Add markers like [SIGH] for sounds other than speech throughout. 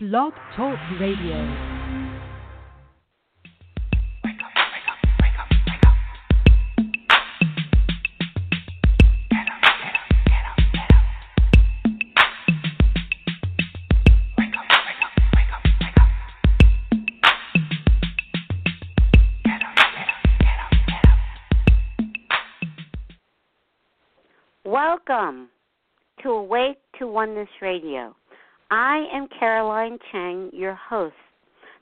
Blog Talk Radio. Welcome to Awake to Oneness Radio. I am Caroline Chang, your host.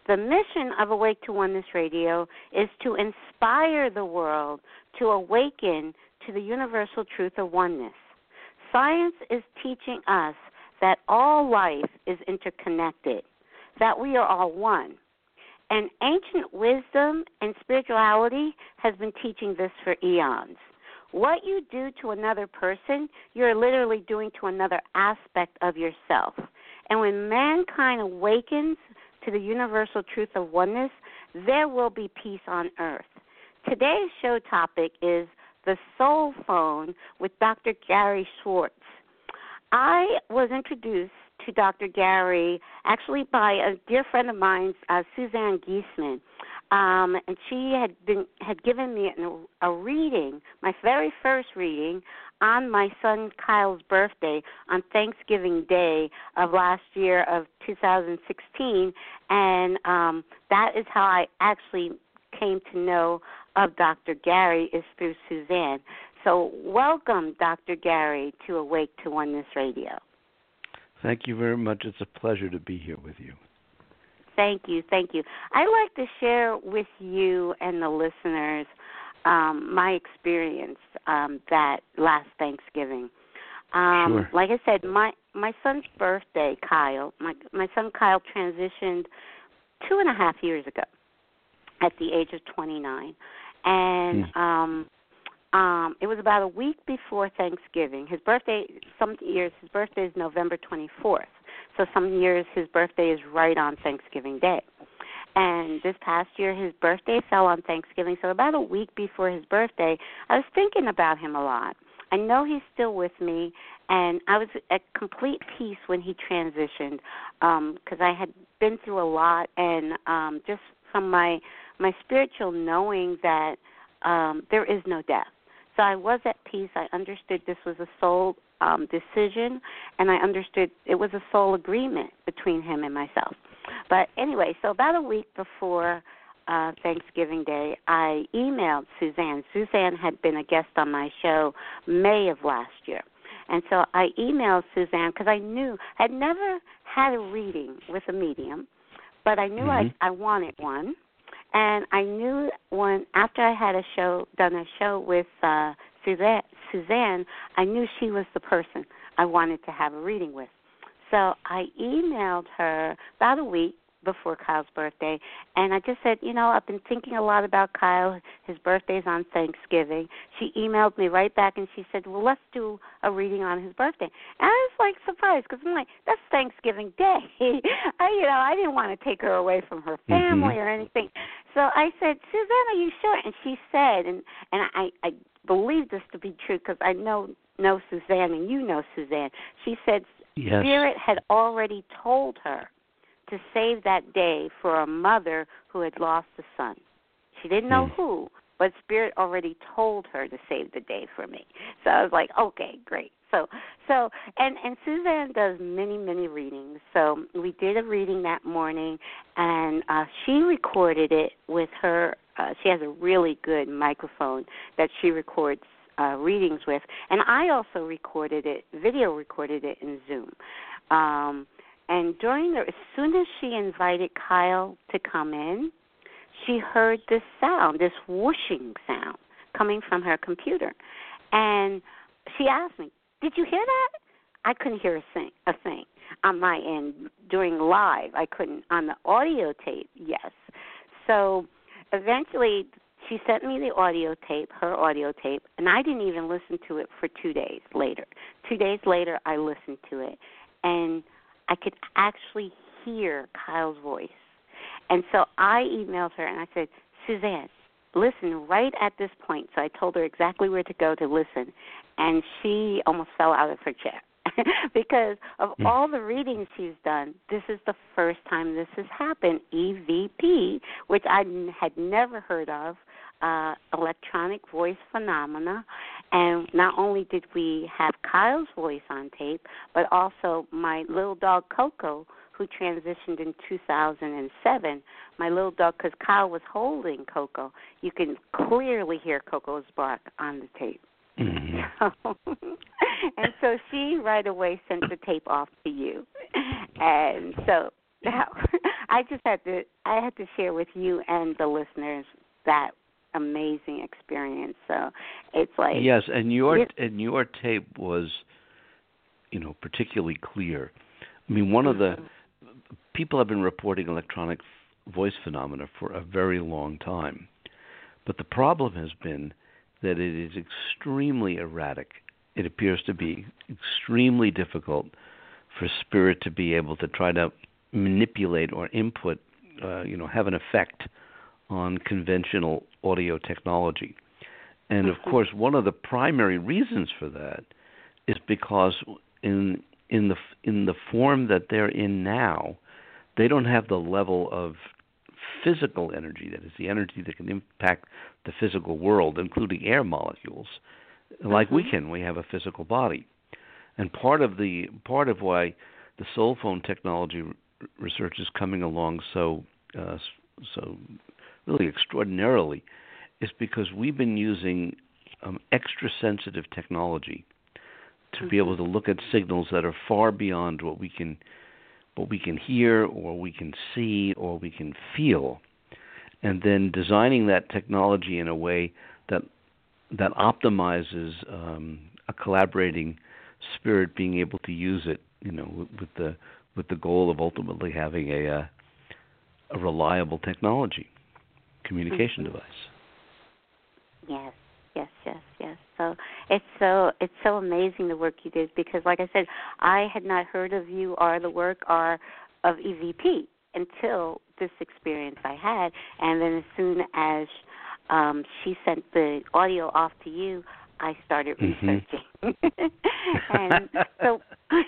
The mission of Awake to Oneness Radio is to inspire the world to awaken to the universal truth of oneness. Science is teaching us that all life is interconnected, that we are all one. And ancient wisdom and spirituality has been teaching this for eons. What you do to another person, you're literally doing to another aspect of yourself. And when mankind awakens to the universal truth of oneness, there will be peace on earth. Today's show topic is the soul phone with Dr. Gary Schwartz. I was introduced to Dr. Gary actually by a dear friend of mine, uh, Suzanne Giesemann um, and she had been had given me an, a reading, my very first reading, on my son Kyle's birthday on Thanksgiving Day of last year of 2016, and um, that is how I actually came to know of Dr. Gary is through Suzanne. So welcome, Dr. Gary, to Awake to Oneness Radio. Thank you very much. It's a pleasure to be here with you. Thank you, thank you. I'd like to share with you and the listeners um, my experience um, that last Thanksgiving. Um, sure. Like I said, my my son's birthday, Kyle. My my son Kyle transitioned two and a half years ago, at the age of 29, and Hmm. um, um, it was about a week before Thanksgiving. His birthday, some years, his birthday is November 24th. So some years his birthday is right on Thanksgiving Day. And this past year his birthday fell on Thanksgiving, so about a week before his birthday, I was thinking about him a lot. I know he's still with me, and I was at complete peace when he transitioned because I had been through a lot, and um, just from my my spiritual knowing that um, there is no death. So I was at peace. I understood this was a soul um, decision, and I understood it was a soul agreement between him and myself. But anyway, so about a week before uh, Thanksgiving Day, I emailed Suzanne. Suzanne had been a guest on my show May of last year. And so I emailed Suzanne because I knew I'd never had a reading with a medium, but I knew Mhm. I I wanted one, and I knew when after I had a show done a show with uh, Suzanne, Suzanne, I knew she was the person I wanted to have a reading with. So I emailed her about a week before Kyle's birthday, and I just said, you know, I've been thinking a lot about Kyle. His birthday's on Thanksgiving. She emailed me right back, and she said, well, let's do a reading on his birthday. And I was like surprised because I'm like, that's Thanksgiving [LAUGHS] Day. I, you know, I didn't want to take her away from her family Mhm. or anything. So I said, Suzanne, are you sure? And she said, and and I I believe this to be true because I know know Suzanne and you know Suzanne. She said Yes. Spirit had already told her to save that day for a mother who had lost a son. She didn't know Hmm. who, but Spirit already told her to save the day for me. So I was like, okay, great. So so and and Suzanne does many many readings. So we did a reading that morning, and uh, she recorded it with her. Uh, she has a really good microphone that she records uh, readings with, and I also recorded it, video recorded it in Zoom. Um, and during the, as soon as she invited Kyle to come in, she heard this sound, this whooshing sound coming from her computer, and she asked me, "Did you hear that?" I couldn't hear a thing, a thing on my end during live. I couldn't on the audio tape. Yes, so eventually she sent me the audio tape, her audio tape, and I didn't even listen to it for two days later. Two days later, I listened to it, and I could actually hear Kyle's voice. And so I emailed her and I said, Suzanne, listen right at this point. So I told her exactly where to go to listen, and she almost fell out of her chair. [LAUGHS] because of Mm. all the readings she's done, this is the first time this has happened. EVP, which I n- had never heard of, uh, electronic voice phenomena. And not only did we have Kyle's voice on tape, but also my little dog Coco, who transitioned in 2007. My little dog, because Kyle was holding Coco, you can clearly hear Coco's bark on the tape. Mhm. So, [LAUGHS] and so she right away sent the tape off to you, and so now [LAUGHS] I just had to I had to share with you and the listeners that amazing experience. So it's like yes, and your and your tape was, you know, particularly clear. I mean, one of the people have been reporting electronic voice phenomena for a very long time, but the problem has been that it is extremely erratic. It appears to be extremely difficult for spirit to be able to try to manipulate or input, uh, you know, have an effect on conventional audio technology. And of Mhm. course, one of the primary reasons for that is because in in the in the form that they're in now, they don't have the level of physical energy that is the energy that can impact the physical world, including air molecules, like we Mhm. can. We have a physical body, and part of the part of why the soul phone technology r- research is coming along so uh, so really extraordinarily is because we've been using um, extra sensitive technology to be Mhm. able to look at signals that are far beyond what we can what we can hear or we can see or we can feel and then designing that technology in a way that that optimizes um, a collaborating spirit being able to use it you know with, with the with the goal of ultimately having a uh, a reliable technology communication Mhm. device Yes, yes, yes, yes. So it's so it's so amazing the work you did because, like I said, I had not heard of you or the work or of EVP until this experience I had, and then as soon as um, she sent the audio off to you, I started Mhm. researching. [LAUGHS] and so, [LAUGHS]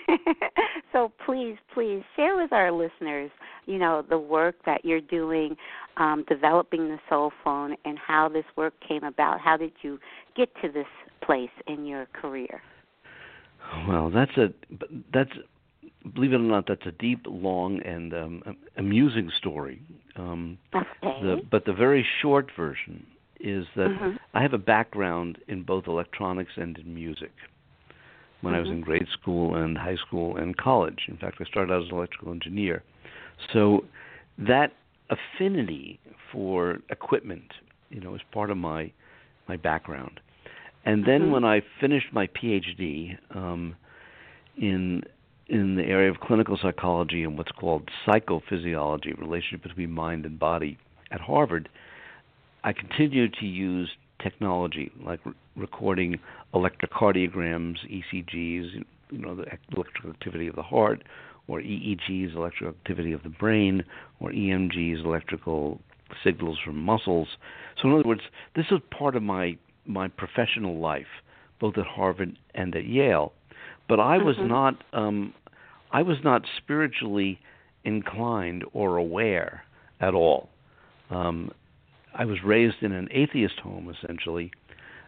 so please, please share with our listeners, you know, the work that you're doing, um, developing the soul phone, and how this work came about. How did you get to this place in your career? Well, that's a that's believe it or not, that's a deep, long, and um, amusing story. Um, Okay. the, but the very short version is that Mhm. I have a background in both electronics and in music. When I was Mhm. in grade school and high school and college, in fact, I started out as an electrical engineer. So that affinity for equipment, you know, is part of my my background. And then Mhm. when I finished my PhD um, in in the area of clinical psychology and what's called psychophysiology, relationship between mind and body at Harvard, I continued to use technology like re- recording electrocardiograms, ECGs, you know, the electrical activity of the heart, or EEGs, electrical activity of the brain, or EMGs, electrical signals from muscles. So, in other words, this is part of my my professional life, both at Harvard and at Yale. But I was Mhm. not um, I was not spiritually inclined or aware at all. Um, I was raised in an atheist home, essentially,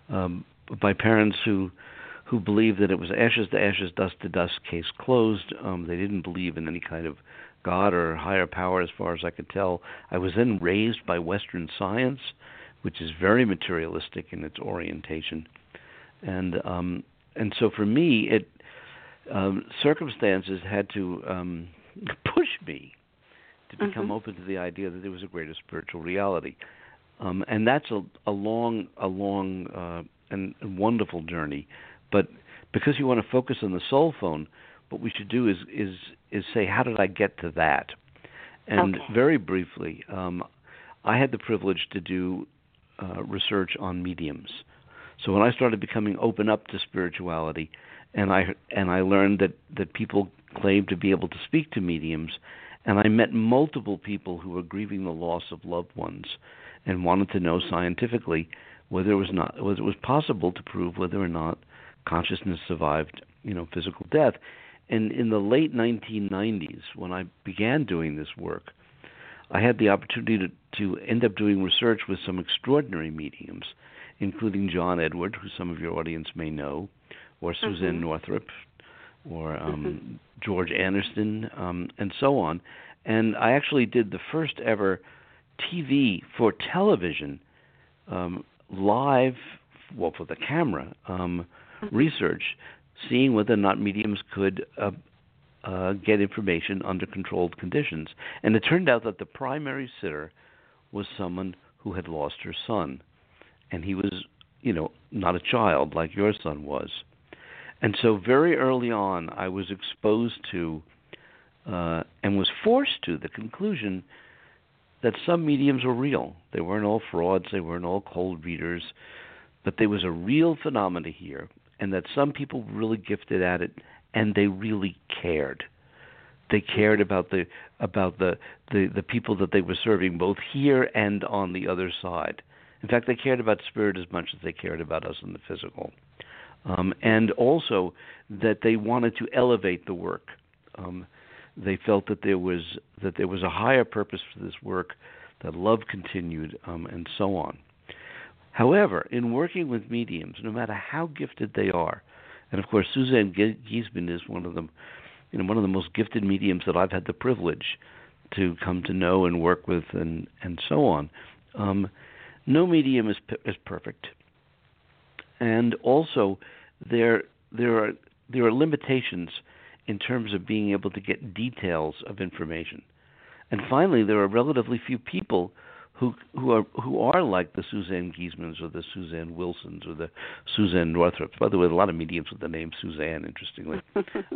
um, by parents who who believed that it was ashes to ashes, dust to dust, case closed. Um, they didn't believe in any kind of God or higher power, as far as I could tell. I was then raised by Western science, which is very materialistic in its orientation, and um, and so for me, it um, circumstances had to um, [LAUGHS] push me to become Mhm. open to the idea that there was a greater spiritual reality, um, and that's a, a long, a long uh, and, and wonderful journey. But because you want to focus on the soul phone, what we should do is is is say, how did I get to that? And Okay. very briefly, um, I had the privilege to do uh, research on mediums. So when I started becoming open up to spirituality, and I and I learned that that people claim to be able to speak to mediums, and I met multiple people who were grieving the loss of loved ones, and wanted to know scientifically whether it was not whether it was possible to prove whether or not consciousness survived, you know, physical death. And in the late 1990s, when I began doing this work, I had the opportunity to, to end up doing research with some extraordinary mediums, including John Edward, who some of your audience may know, or Mm-hmm. Suzanne Northrop, or um, George Anderson, um, and so on. And I actually did the first ever TV for television um, live, well, for the camera um, research, seeing whether or not mediums could uh, uh, get information under controlled conditions. And it turned out that the primary sitter was someone who had lost her son, and he was, you know, not a child like your son was. And so very early on, I was exposed to uh, and was forced to the conclusion that some mediums were real. They weren't all frauds, they weren't all cold readers, but there was a real phenomena here, and that some people were really gifted at it, and they really cared. They cared about the about the, the, the people that they were serving, both here and on the other side. In fact, they cared about spirit as much as they cared about us in the physical, um, and also that they wanted to elevate the work. Um, they felt that there was that there was a higher purpose for this work, that love continued, um, and so on. However, in working with mediums, no matter how gifted they are, and of course Suzanne Giesemann is one of them, you know, one of the most gifted mediums that I've had the privilege to come to know and work with, and and so on. Um, no medium is is perfect, and also there there are there are limitations in terms of being able to get details of information. And finally, there are relatively few people who who are who are like the Suzanne Giesemanns or the Suzanne Wilsons or the Suzanne Northrops. By the way, a lot of mediums with the name Suzanne, interestingly.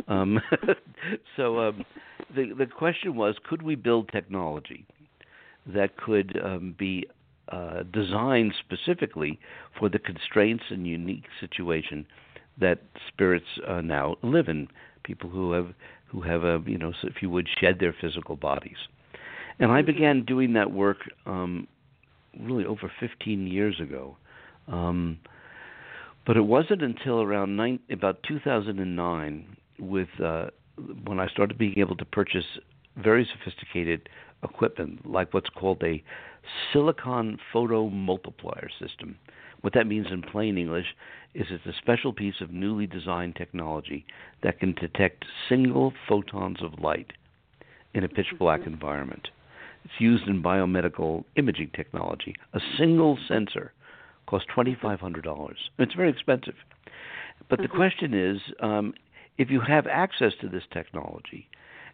[LAUGHS] um, [LAUGHS] so um, the the question was, could we build technology that could um, be uh, designed specifically for the constraints and unique situation that spirits uh, now live in? People who have who have a you know, if you would, shed their physical bodies. And I began doing that work um, really over 15 years ago. Um, but it wasn't until around nine, about 2009, with uh, when I started being able to purchase very sophisticated equipment, like what's called a silicon photo multiplier system. What that means in plain English is it's a special piece of newly designed technology that can detect single photons of light in a pitch black mm-hmm. environment. It's used in biomedical imaging technology. A single sensor costs twenty five hundred dollars. It's very expensive. But mm-hmm. the question is, um, if you have access to this technology,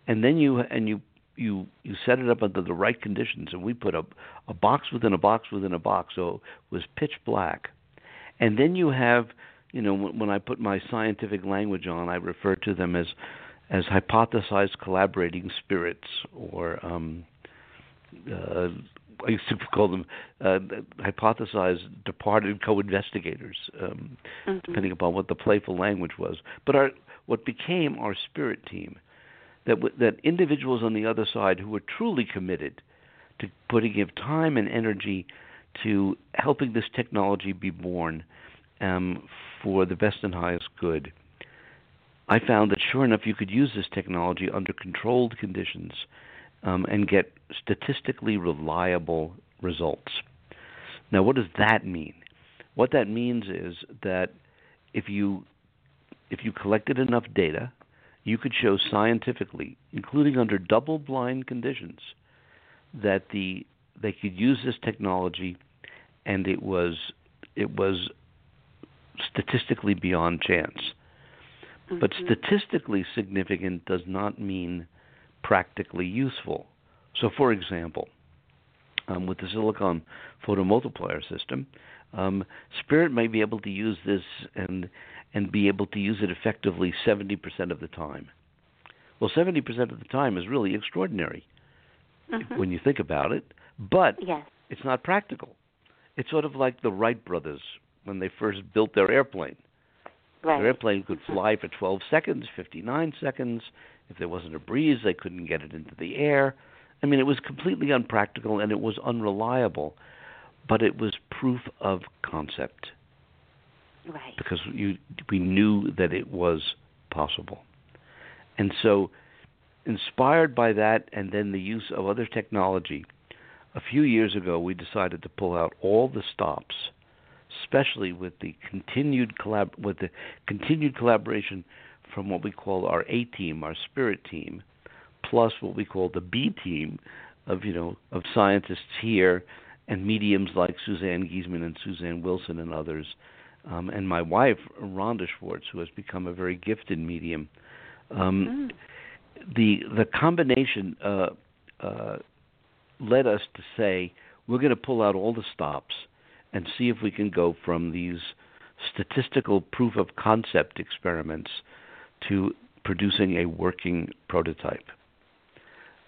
and then you and you you you set it up under the right conditions, and we put a a box within a box within a box, so it was pitch black, and then you have, you know, when, when I put my scientific language on, I refer to them as as hypothesized collaborating spirits or um, uh, I used to call them uh, hypothesized departed co-investigators, um, mm-hmm. depending upon what the playful language was. But our what became our spirit team, that w- that individuals on the other side who were truly committed to putting in time and energy to helping this technology be born um, for the best and highest good. I found that sure enough, you could use this technology under controlled conditions um, and get statistically reliable results. Now, what does that mean? What that means is that if you if you collected enough data, you could show scientifically, including under double-blind conditions, that the they could use this technology, and it was it was statistically beyond chance. Mm-hmm. But statistically significant does not mean practically useful. So, for example, um, with the silicon photomultiplier system, um, Spirit may be able to use this and and be able to use it effectively 70% of the time. Well, 70% of the time is really extraordinary mm-hmm. when you think about it, but yes. it's not practical. It's sort of like the Wright brothers when they first built their airplane. Right. Their airplane could fly for 12 seconds, 59 seconds. If there wasn't a breeze, they couldn't get it into the air. I mean, it was completely unpractical and it was unreliable, but it was proof of concept. Right. Because you, we knew that it was possible. And so, inspired by that and then the use of other technology, a few years ago we decided to pull out all the stops, especially with the continued collab- with the continued collaboration from what we call our A team, our spirit team, plus what we call the B team of you know of scientists here and mediums like Suzanne Giesemann and Suzanne Wilson and others, um, and my wife Rhonda Schwartz, who has become a very gifted medium. Um, Mm. The the combination uh, uh, led us to say we're going to pull out all the stops and see if we can go from these statistical proof of concept experiments to producing a working prototype.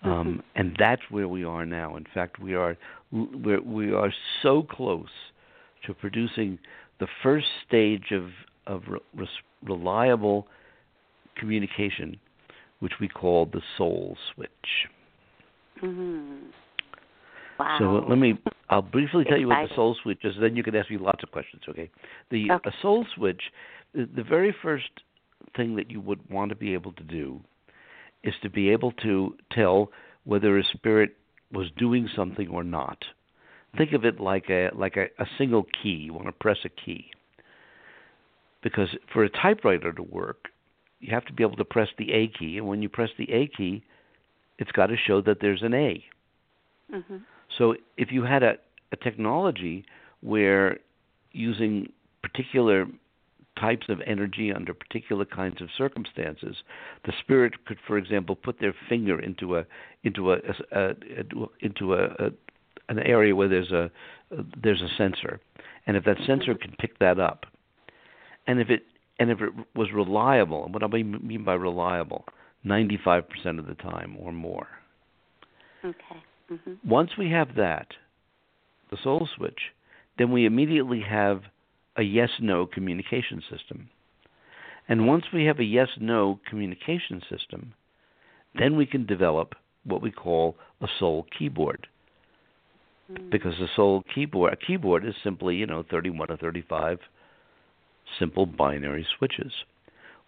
Um, and that's where we are now. In fact, we are we're, we are so close to producing the first stage of of re- reliable communication, which we call the soul switch. Mhm. Wow. So let me. I'll briefly tell you what the soul switch is. Then you can ask me lots of questions. Okay. The Okay. a soul switch. The, the very first thing that you would want to be able to do is to be able to tell whether a spirit was doing something or not. Think of it like a like a, a single key. You want to press a key. Because for a typewriter to work, you have to be able to press the A key, and when you press the A key, it's got to show that there's an A. Mhm. So if you had a, a technology where using particular types of energy under particular kinds of circumstances, the spirit could, for example, put their finger into a into a, a, a into a, a an area where there's a there's a sensor, and if that sensor can pick that up, and if it and if it was reliable, and what I mean by reliable, 95% of the time or more. Okay. Mhm. Once we have that, the soul switch, then we immediately have a yes no communication system. And once we have a yes no communication system, then we can develop what we call a soul keyboard. Mm. Because a soul keyboard, a keyboard is simply, you know, 31 or 35 simple binary switches.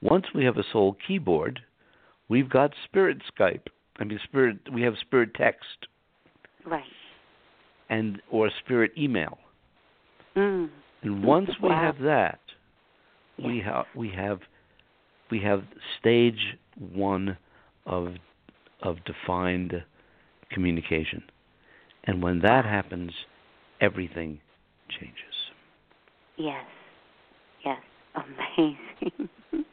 Once we have a soul keyboard, we've got spirit Skype. I mean, spirit. We have spirit text Right. and or spirit email. Mm. And once we have that, we have we have we have stage one of of defined communication. And when that happens, everything changes. Yes. Yes. Amazing. [LAUGHS]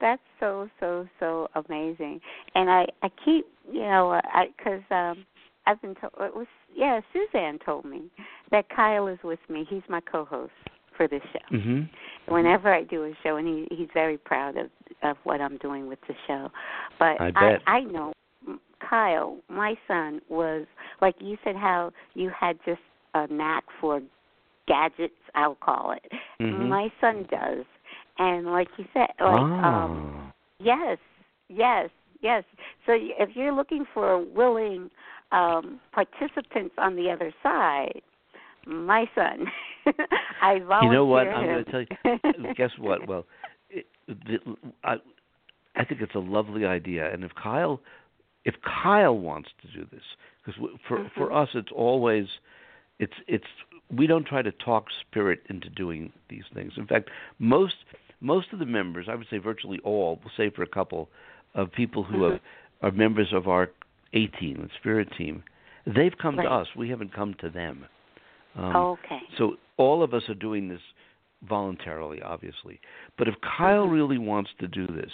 That's so so so amazing. And I I keep you know I because um I've been told it was yeah Suzanne told me that Kyle is with me. He's my co-host for this show. Mhm. Whenever I do a show, and he he's very proud of of what I'm doing with the show. But I bet. I, I know Kyle, my son was like you said how you had just a knack for gadgets. I'll call it. Mhm. My son does, and like you said, like um ah. Yes, yes, yes. So if you're looking for a willing um, participants on the other side, my son, [LAUGHS] I volunteer You know what? I'm going to tell you. Guess what? Well, it, the, I I think it's a lovely idea, and if Kyle if Kyle wants to do this, because for Mhm. for us it's always it's it's we don't try to talk spirit into doing these things. In fact, most most of the members, I would say virtually all, we'll say for a couple of people who have, are members of our A team, the spirit team, they've come Right. to us. We haven't come to them. Um, okay. so all of us are doing this voluntarily, obviously. But if Kyle Mhm. really wants to do this,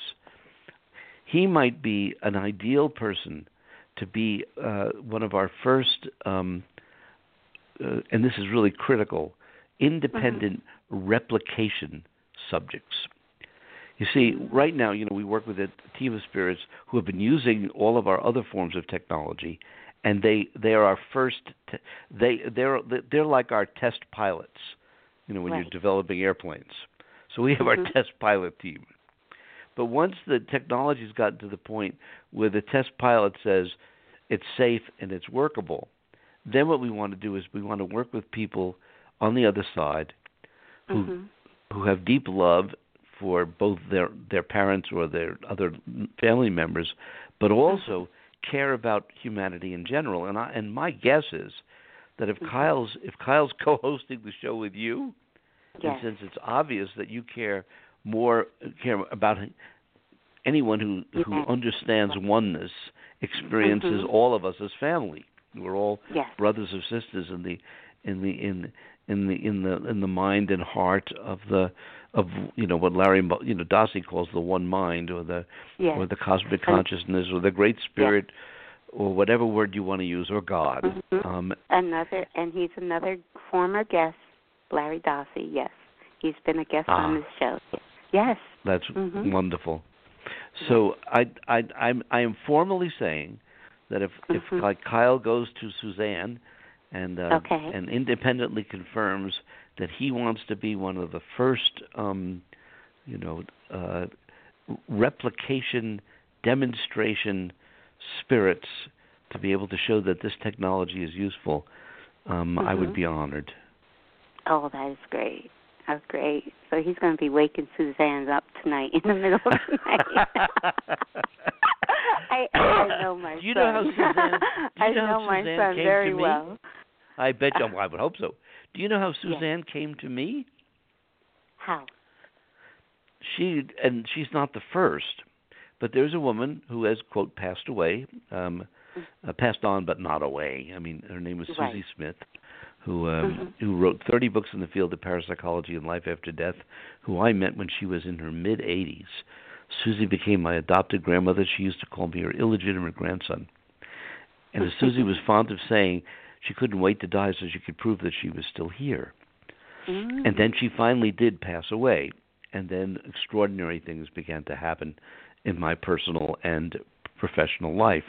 he might be an ideal person to be uh, one of our first, um, uh, and this is really critical, independent replication subjects. You see, right now, you know, we work with a team of spirits who have been using all of our other forms of technology, and they they are our first. T- they they're they're like our test pilots. You know, when Right. you're developing airplanes. So we have our Mhm. test pilot team. But once the technology's gotten to the point where the test pilot says it's safe and it's workable, then what we want to do is we want to work with people on the other side who Mhm. who have deep love for both their their parents or their other family members, but also care about humanity in general. And I, and my guess is that if Mhm. Kyle's if Kyle's [LAUGHS] co-hosting the show with you, Yes. and since it's obvious that you care more care about anyone who who Yes. understands oneness experiences Mhm. all of us as family. We're all Yes. brothers or sisters in the in the in in the in the in the mind and heart of the of you know what Larry you know Dossey calls the one mind or the Yes. or the cosmic consciousness or the great spirit or whatever word you want to use or God. Mhm. Um, Another, and he's another former guest, Larry Dossey. Yes, he's been a guest Ah. on this show. Yes. That's Mhm. wonderful. So I I I'm I am formally saying that if if Mhm. like Kyle goes to Suzanne and uh, Okay. and independently confirms that he wants to be one of the first um you know uh replication demonstration spirits to be able to show that this technology is useful um I would Mhm. be honored. Oh, that is great. That's great. So he's going to be waking Suzanne up tonight in the middle of the night. [LAUGHS] I, I know my Do you son. know how Suzanne- do [LAUGHS] you I know know my Suzanne son very to me? well. I bet you [LAUGHS] I would hope so. Do you know how Suzanne came to me? How? she and she's not the first, but there's a woman who has quote passed away, um, uh, passed on but not away. I mean, her name was Susy Right. Smith, who um, Mhm. who wrote 30 books in the field of parapsychology and life after death. Who I met when she was in her mid 80s. Susy became my adopted grandmother. She used to call me her illegitimate grandson. And as Susy [LAUGHS] was fond of saying, she couldn't wait to die so she could prove that she was still here. Mm. And then she finally did pass away. And then extraordinary things began to happen in my personal and professional life.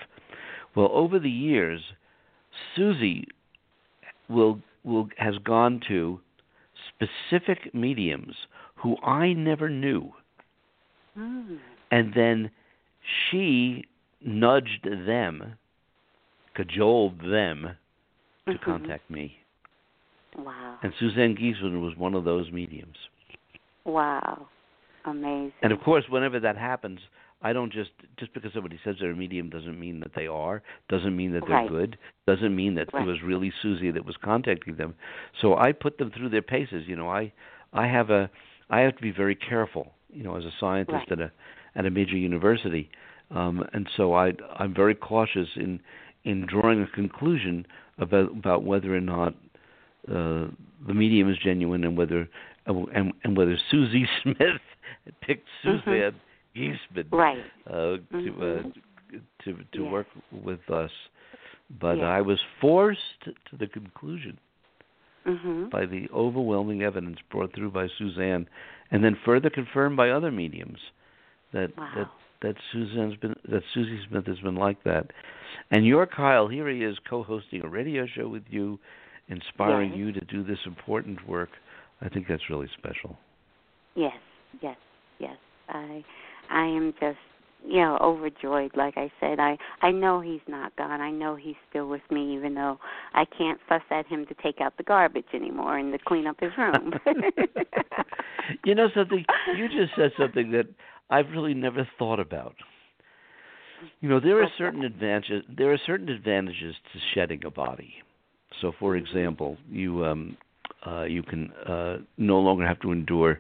Well, over the years, Susy will will has gone to specific mediums who I never knew, Mm. and then she nudged them, cajoled them to Mhm. contact me. Wow. And Suzanne Giesemann was one of those mediums. Wow. Amazing. And of course, whenever that happens, I don't just just because somebody says they're a medium doesn't mean that they are, doesn't mean that they're Right. good, doesn't mean that Right. it was really Susy that was contacting them. So I put them through their paces. You know, I I have a I have to be very careful. You know, as a scientist Right. at a at a major university, um, and so I I'm very cautious in in drawing a conclusion about about whether or not uh, the medium is genuine and whether and and whether Susy [LAUGHS] Smith picked. Suzanne Giesemann right. uh, to uh, to to Yeah. work with us, but Yeah. I was forced to the conclusion Mhm. by the overwhelming evidence brought through by Suzanne, and then further confirmed by other mediums that Wow. that that Suzanne's been that Susy Smith has been like that. And your Kyle, here he is co-hosting a radio show with you, inspiring Yes. you to do this important work. I think that's really special. Yes, yes, yes. I I am just you know overjoyed like I said. I I know he's not gone. I know he's still with me even though I can't fuss at him to take out the garbage anymore and to clean up his room. [LAUGHS] [LAUGHS] you know something? You just said something that I've really never thought about. You know, there are certain advantages. There are certain advantages to shedding a body. So, for example, you um, uh, you can uh, no longer have to endure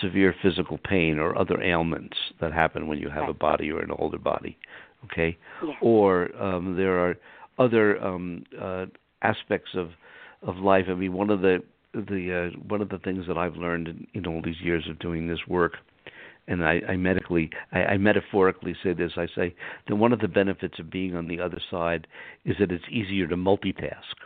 severe physical pain or other ailments that happen when you have a body or an older body. Okay, yes. or um, there are other um, uh, aspects of of life. I mean, one of the the uh, one of the things that I've learned in, in all these years of doing this work, and I, I medically, I, I metaphorically say this. I say that one of the benefits of being on the other side is that it's easier to multitask,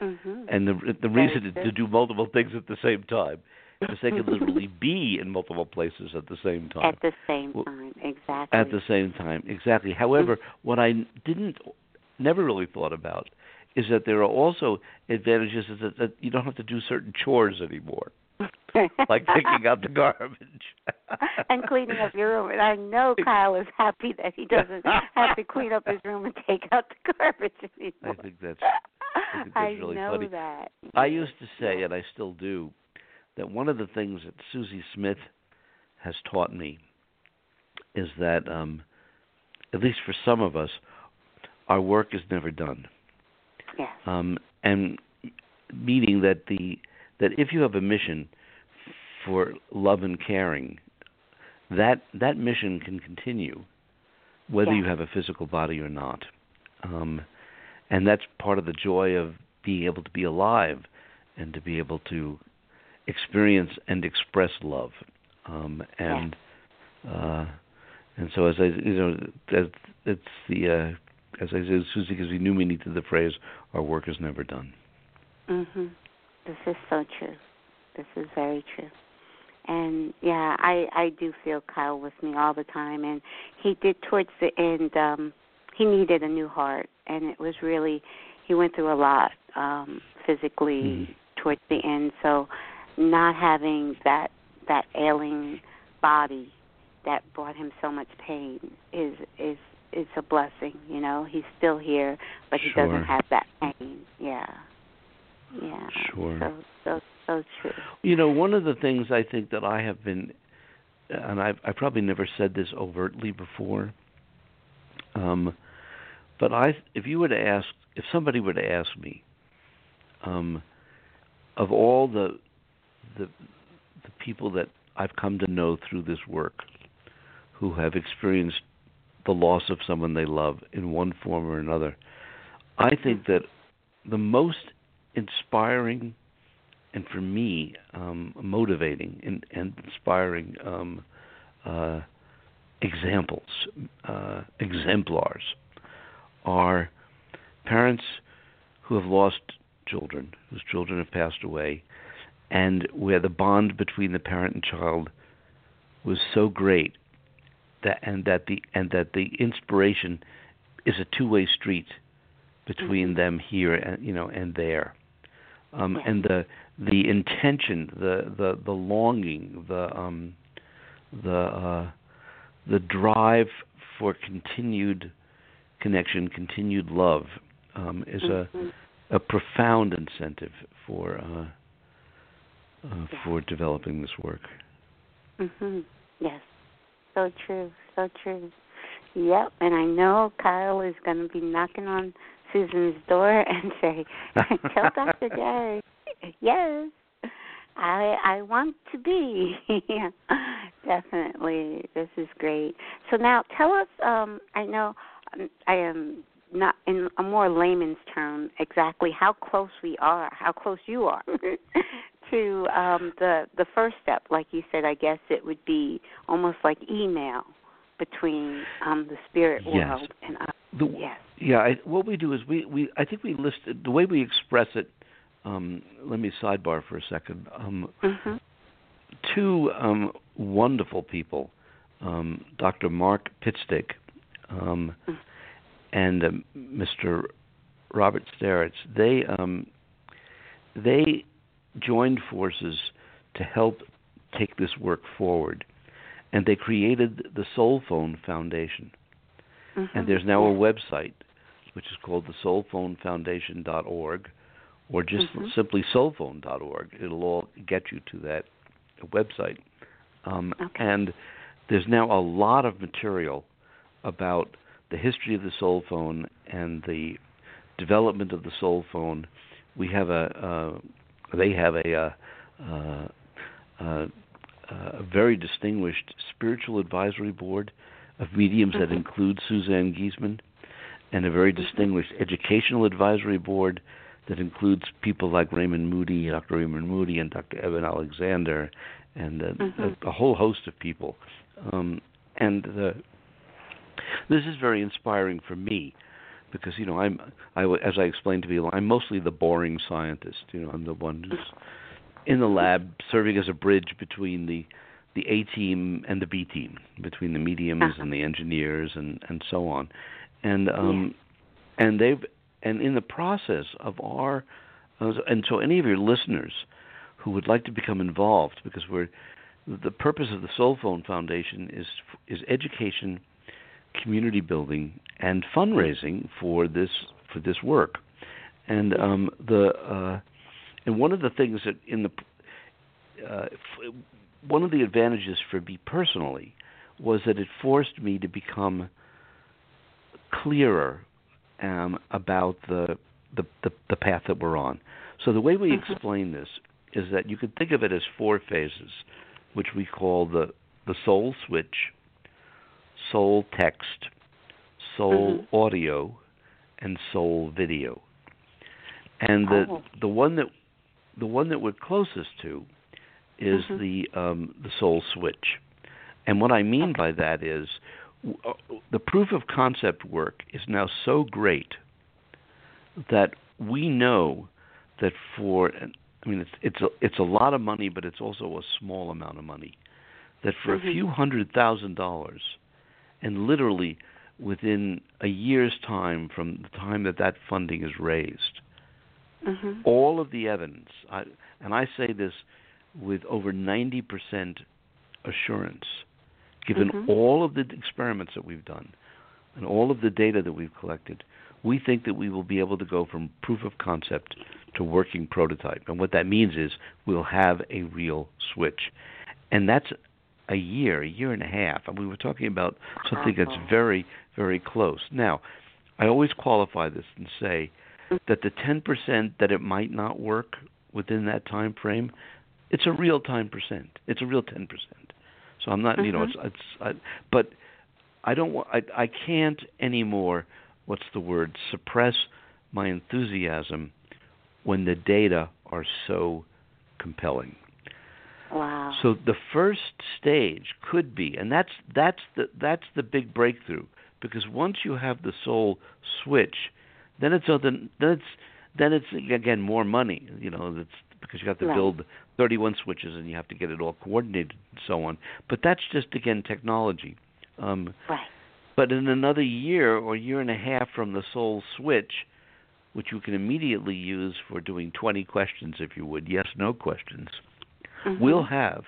Mhm. and the the reason to do multiple things at the same time is they can [LAUGHS] literally be in multiple places at the same time. At the same time, exactly. At the same time, exactly. However, what I didn't, never really thought about, is that there are also advantages that, that you don't have to do certain chores anymore, [LAUGHS] like taking out the garbage and cleaning up your room. And I know Kyle is happy that he doesn't have to clean up his room and take out the garbage I anymore. think that's. I think that's I really know funny. that. I used to say, and I still do, that one of the things that Susy Smith has taught me is that, um, at least for some of us, our work is never done. Yes. Um, and meaning that the that if you have a mission for love and caring, that that mission can continue whether Yeah. you have a physical body or not. Um, and that's part of the joy of being able to be alive and to be able to experience and express love. Um, and uh, and so as I you know as it's the uh, as I said, Susy gives me new meaning to the phrase, "Our work is never done." Mhm. This is so true. This is very true. And yeah, I I do feel Kyle with me all the time and he did towards the end um he needed a new heart and it was really he went through a lot um physically Mm. towards the end so not having that that ailing body that brought him so much pain is is is a blessing, you know. He's still here, but he Sure. doesn't have that pain. Yeah. Yeah. Sure. So so so true. You know, one of the things I think that I have been, and I've I probably never said this overtly before, um, but I, if you were to ask, if somebody were to ask me, um, of all the, the, the people that I've come to know through this work, who have experienced the loss of someone they love in one form or another, I think that the most inspiring and for me um, motivating and, and inspiring um, uh, examples, uh, exemplars, are parents who have lost children, whose children have passed away, and where the bond between the parent and child was so great that and that the and that the inspiration is a two-way street between Mhm. them here and you know and there um, Yeah. and the the intention, the the the longing, the um, the uh, the drive for continued connection, continued love, um, is Mhm. a a profound incentive for uh, uh, for developing this work. Mhm. Yes. So true. So true. Yep. And I know Kyle is going to be knocking on Susan's door [LAUGHS] and say, "Tell Dr. Gary, yes, I I want to be." yeah. [LAUGHS] Definitely. This is great. So now tell us. Um, I know um, I am not in a more layman's term exactly how close we are, how close you are [LAUGHS] to um, the the first step. Like you said, I guess it would be almost like email between um, the spirit Yes. world and us. The, Yes. Yeah, I, what we do is we, we I think we listed the way we express it. Um, let me sidebar for a second. Um, Mhm. two um, wonderful people, um, Dr. Mark Pitstick um, Mm. and um, Mr. Robert Steritz. They um, they joined forces to help take this work forward, and they created the Soul Phone Foundation. Mhm. And there's now a website, which is called the soulphonefoundation.org, or just Mhm. simply soulphone.org. It'll all get you to that website. Um, Okay. And there's now a lot of material about the history of the soul phone and the development of the soul phone. We have a, uh, they have a, uh, uh, uh, a very distinguished spiritual advisory board of mediums that Mhm. includes Suzanne Giesemann, and a very Mhm. distinguished educational advisory board that includes people like Raymond Moody, Dr. Raymond Moody, and Dr. Eben Alexander, and uh, Mhm. a, a whole host of people. Um, and the, this is very inspiring for me because you know I'm I, as I explained to people I'm mostly the boring scientist. You know I'm the one who's in the lab serving as a bridge between the the A team and the B team, between the mediums Uh-huh. and the engineers and and so on, and um, and they've and in the process of our and so any of your listeners who would like to become involved because we're the purpose of the Soul Phone Foundation is is education, community building, and fundraising for this for this work, and um, the uh, and one of the things that in the uh, f- one of the advantages for me personally was that it forced me to become clearer um, about the, the, the the path that we're on. So the way we Mhm. explain this is that you could think of it as four phases, which we call the the soul switch, soul text, soul Mhm. audio, and soul video. And the Oh. the one that the one that we're closest to is Mhm. the um, the soul switch. And what I mean by that is w- uh, the proof of concept work is now so great that we know that for I mean it's it's a, it's a lot of money but it's also a small amount of money that for Mhm. a few hundred thousand dollars and literally within a year's time from the time that that funding is raised Mhm. all of the evidence, I, and I say this with over 90% assurance, given Mhm. all of the experiments that we've done and all of the data that we've collected, we think that we will be able to go from proof of concept to working prototype. And what that means is we'll have a real switch. And that's a year, a year and a half. And we were talking about something that's very, very close. Now, I always qualify this and say that the 10% that it might not work within that time frame, it's a real time percent. It's a real 10%. So I'm not, you know, it's, Mhm. it's I, but I don't want I I can't anymore what's the word suppress my enthusiasm when the data are so compelling. Wow. So the first stage could be, and that's that's the that's the big breakthrough because once you have the soul switch, then it's other then it's then it's again more money. You know, that's because you have to Right. build 31 switches and you have to get it all coordinated and so on. But that's just again technology. Um, right. but in another year or year and a half from the soul switch, which you can immediately use for doing 20 questions, if you would, yes, no questions, Mhm. we'll have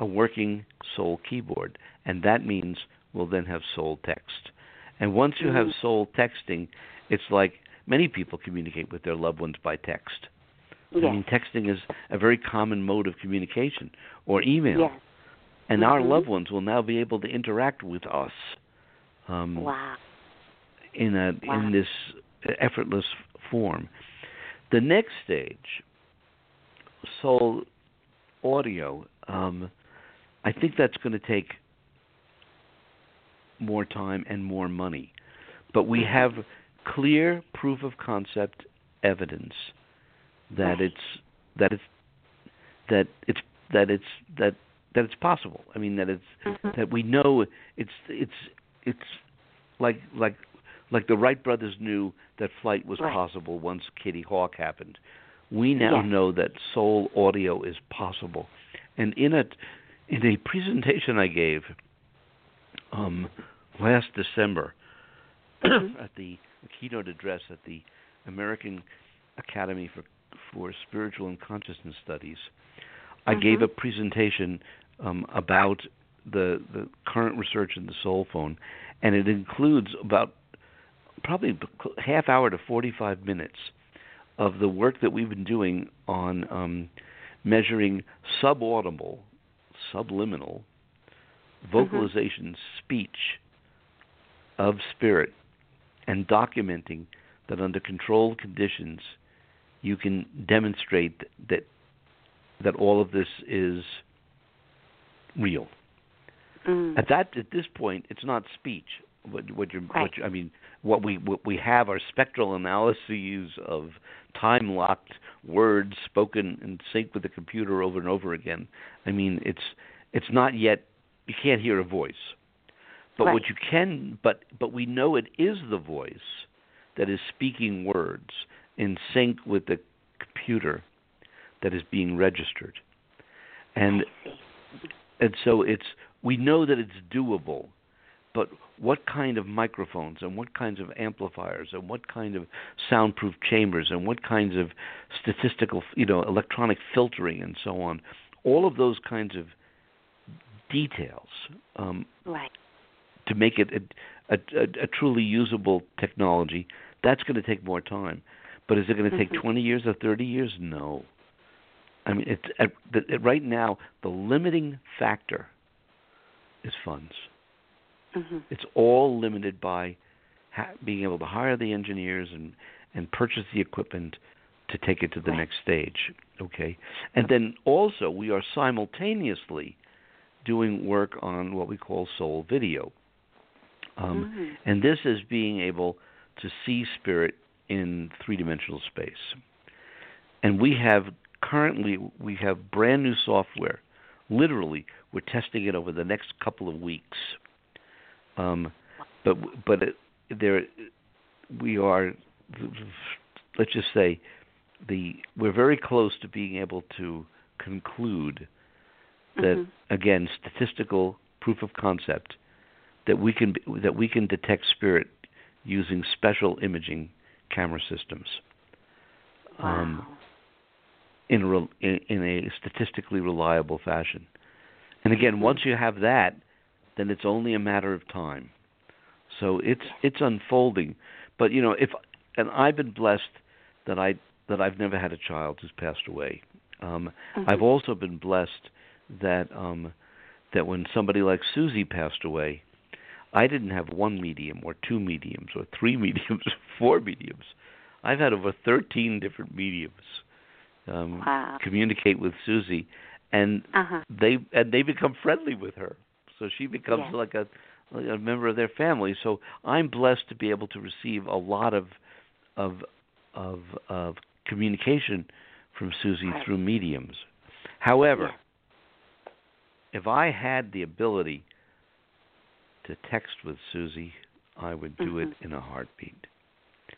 a working soul keyboard, and that means we'll then have soul text. And once you have Mhm. soul texting, it's like many people communicate with their loved ones by text. Yes. I mean, texting is a very common mode of communication, or email. yes. And our Mhm. loved ones will now be able to interact with us um, Wow. in a Wow. in this effortless form. The next stage, soul audio, um, I think that's going to take more time and more money, but we Mhm. have clear proof of concept evidence that Right. it's that it's that it's that it's that that it's possible. I mean that it's Mhm. that we know it's it's it's like like like the Wright brothers knew that flight was Right. possible once Kitty Hawk happened. We now Yes. know that soul audio is possible. And in a in a presentation I gave um, last December [CLEARS THROAT] Mhm. at the keynote address at the American Academy for for Spiritual and Consciousness Studies, I gave Mhm. a presentation um, about the the current research in the soul phone, and it includes about probably half hour to 45 minutes of the work that we've been doing on um, measuring subaudible, subliminal vocalization speech of spirit and documenting that under controlled conditions you can demonstrate that that all of this is real. Mm. At that at this point, it's not speech. What what you Right. what you, I mean, what we what we have are spectral analyses of time locked words spoken in sync with the computer over and over again. I mean, it's it's not yet. You can't hear a voice, but Right. what you can, but but we know it is the voice that is speaking words in sync with the computer that is being registered, and and so it's we know that it's doable but what kind of microphones and what kinds of amplifiers and what kind of soundproof chambers and what kinds of statistical you know electronic filtering and so on all of those kinds of details um, Right. To make it a, a, a, a truly usable technology that's going to take more time but is it going to take Mhm. 20 years or 30 years no I mean, it's at, the, right now the limiting factor is funds. Mm-hmm. It's all limited by ha- being able to hire the engineers and and purchase the equipment to take it to the Right. next stage. Okay, and then also we are simultaneously doing work on what we call soul video. Um, Mhm. and this is being able to see spirit in three dimensional space. And we have currently we have brand new software. Literally, we're testing it over the next couple of weeks. Um, but but it, there we are. Let's just say the we're very close to being able to conclude that Mhm. again statistical proof of concept that we can that we can detect spirit using special imaging camera systems um, in, re- in in a statistically reliable fashion. And again, once you have that, then it's only a matter of time. So it's it's unfolding. But you know, if and I've been blessed that I that I've never had a child who's passed away. Um, Mhm. I've also been blessed that um, that when somebody like Susy passed away, I didn't have one medium or two mediums or three [LAUGHS] mediums or four mediums. I've had over 13 different mediums um, Wow. communicate with Susy, and Uh-huh. they and they become friendly with her. So she becomes Yes. like a like a member of their family. So I'm blessed to be able to receive a lot of of of, of communication from Susy Right. through mediums. However, Yes. if I had the ability to text with Susy, I would do it Mhm. in a heartbeat.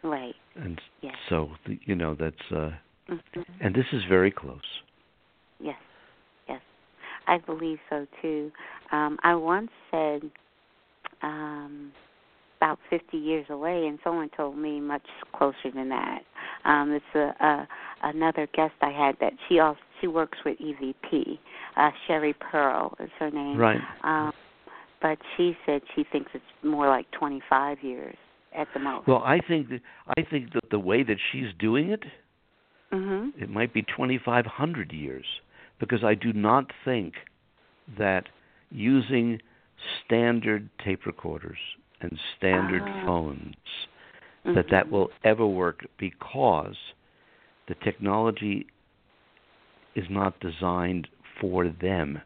Right. And Yes. so the- you know that's uh Mhm. and this is very close. Yes, yes, I believe so too. Um, I once said um, about 50 years away, and someone told me much closer than that. Um, it's a, a another guest I had that she also she works with EVP. Uh, Sherry Pearl is her name. Right. Um, but she said she thinks it's more like 25 years at the most. Well, I think that I think that the way that she's doing it, mhm. it might be 2500 years because I do not think that using standard tape recorders and standard Ah. phones that that Mhm. will ever work because the technology is not designed for them.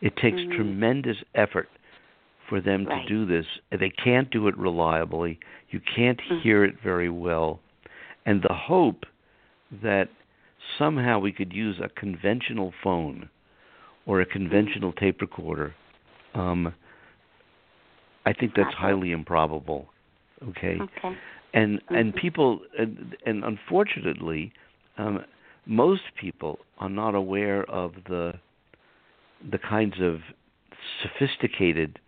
It takes Mhm. tremendous effort for them Right. to do this. They can't do it reliably. You can't Mhm. hear it very well. And the hope that somehow we could use a conventional phone or a conventional tape recorder, um, I think that's highly improbable. Okay Okay. and and Mhm. people and, and unfortunately um most people are not aware of the the kinds of sophisticated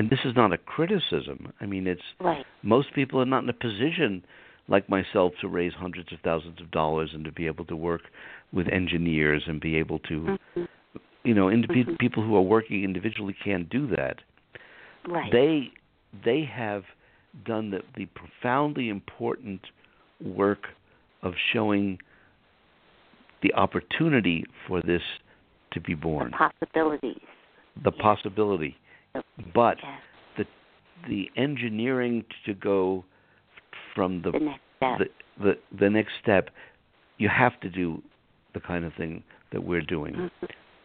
and this is not a criticism i mean it's Right. most people are not in a position like myself to raise hundreds of thousands of dollars and to be able to work with engineers and be able to Mhm. you know individ- Mhm. people who are working individually can't do that Right. they they have done the, the profoundly important work of showing the opportunity for this to be born. the possibilities. the yes. possibility. But the the engineering to go from the The next step. the, the the next step, you have to do the kind of thing that we're doing. Mhm.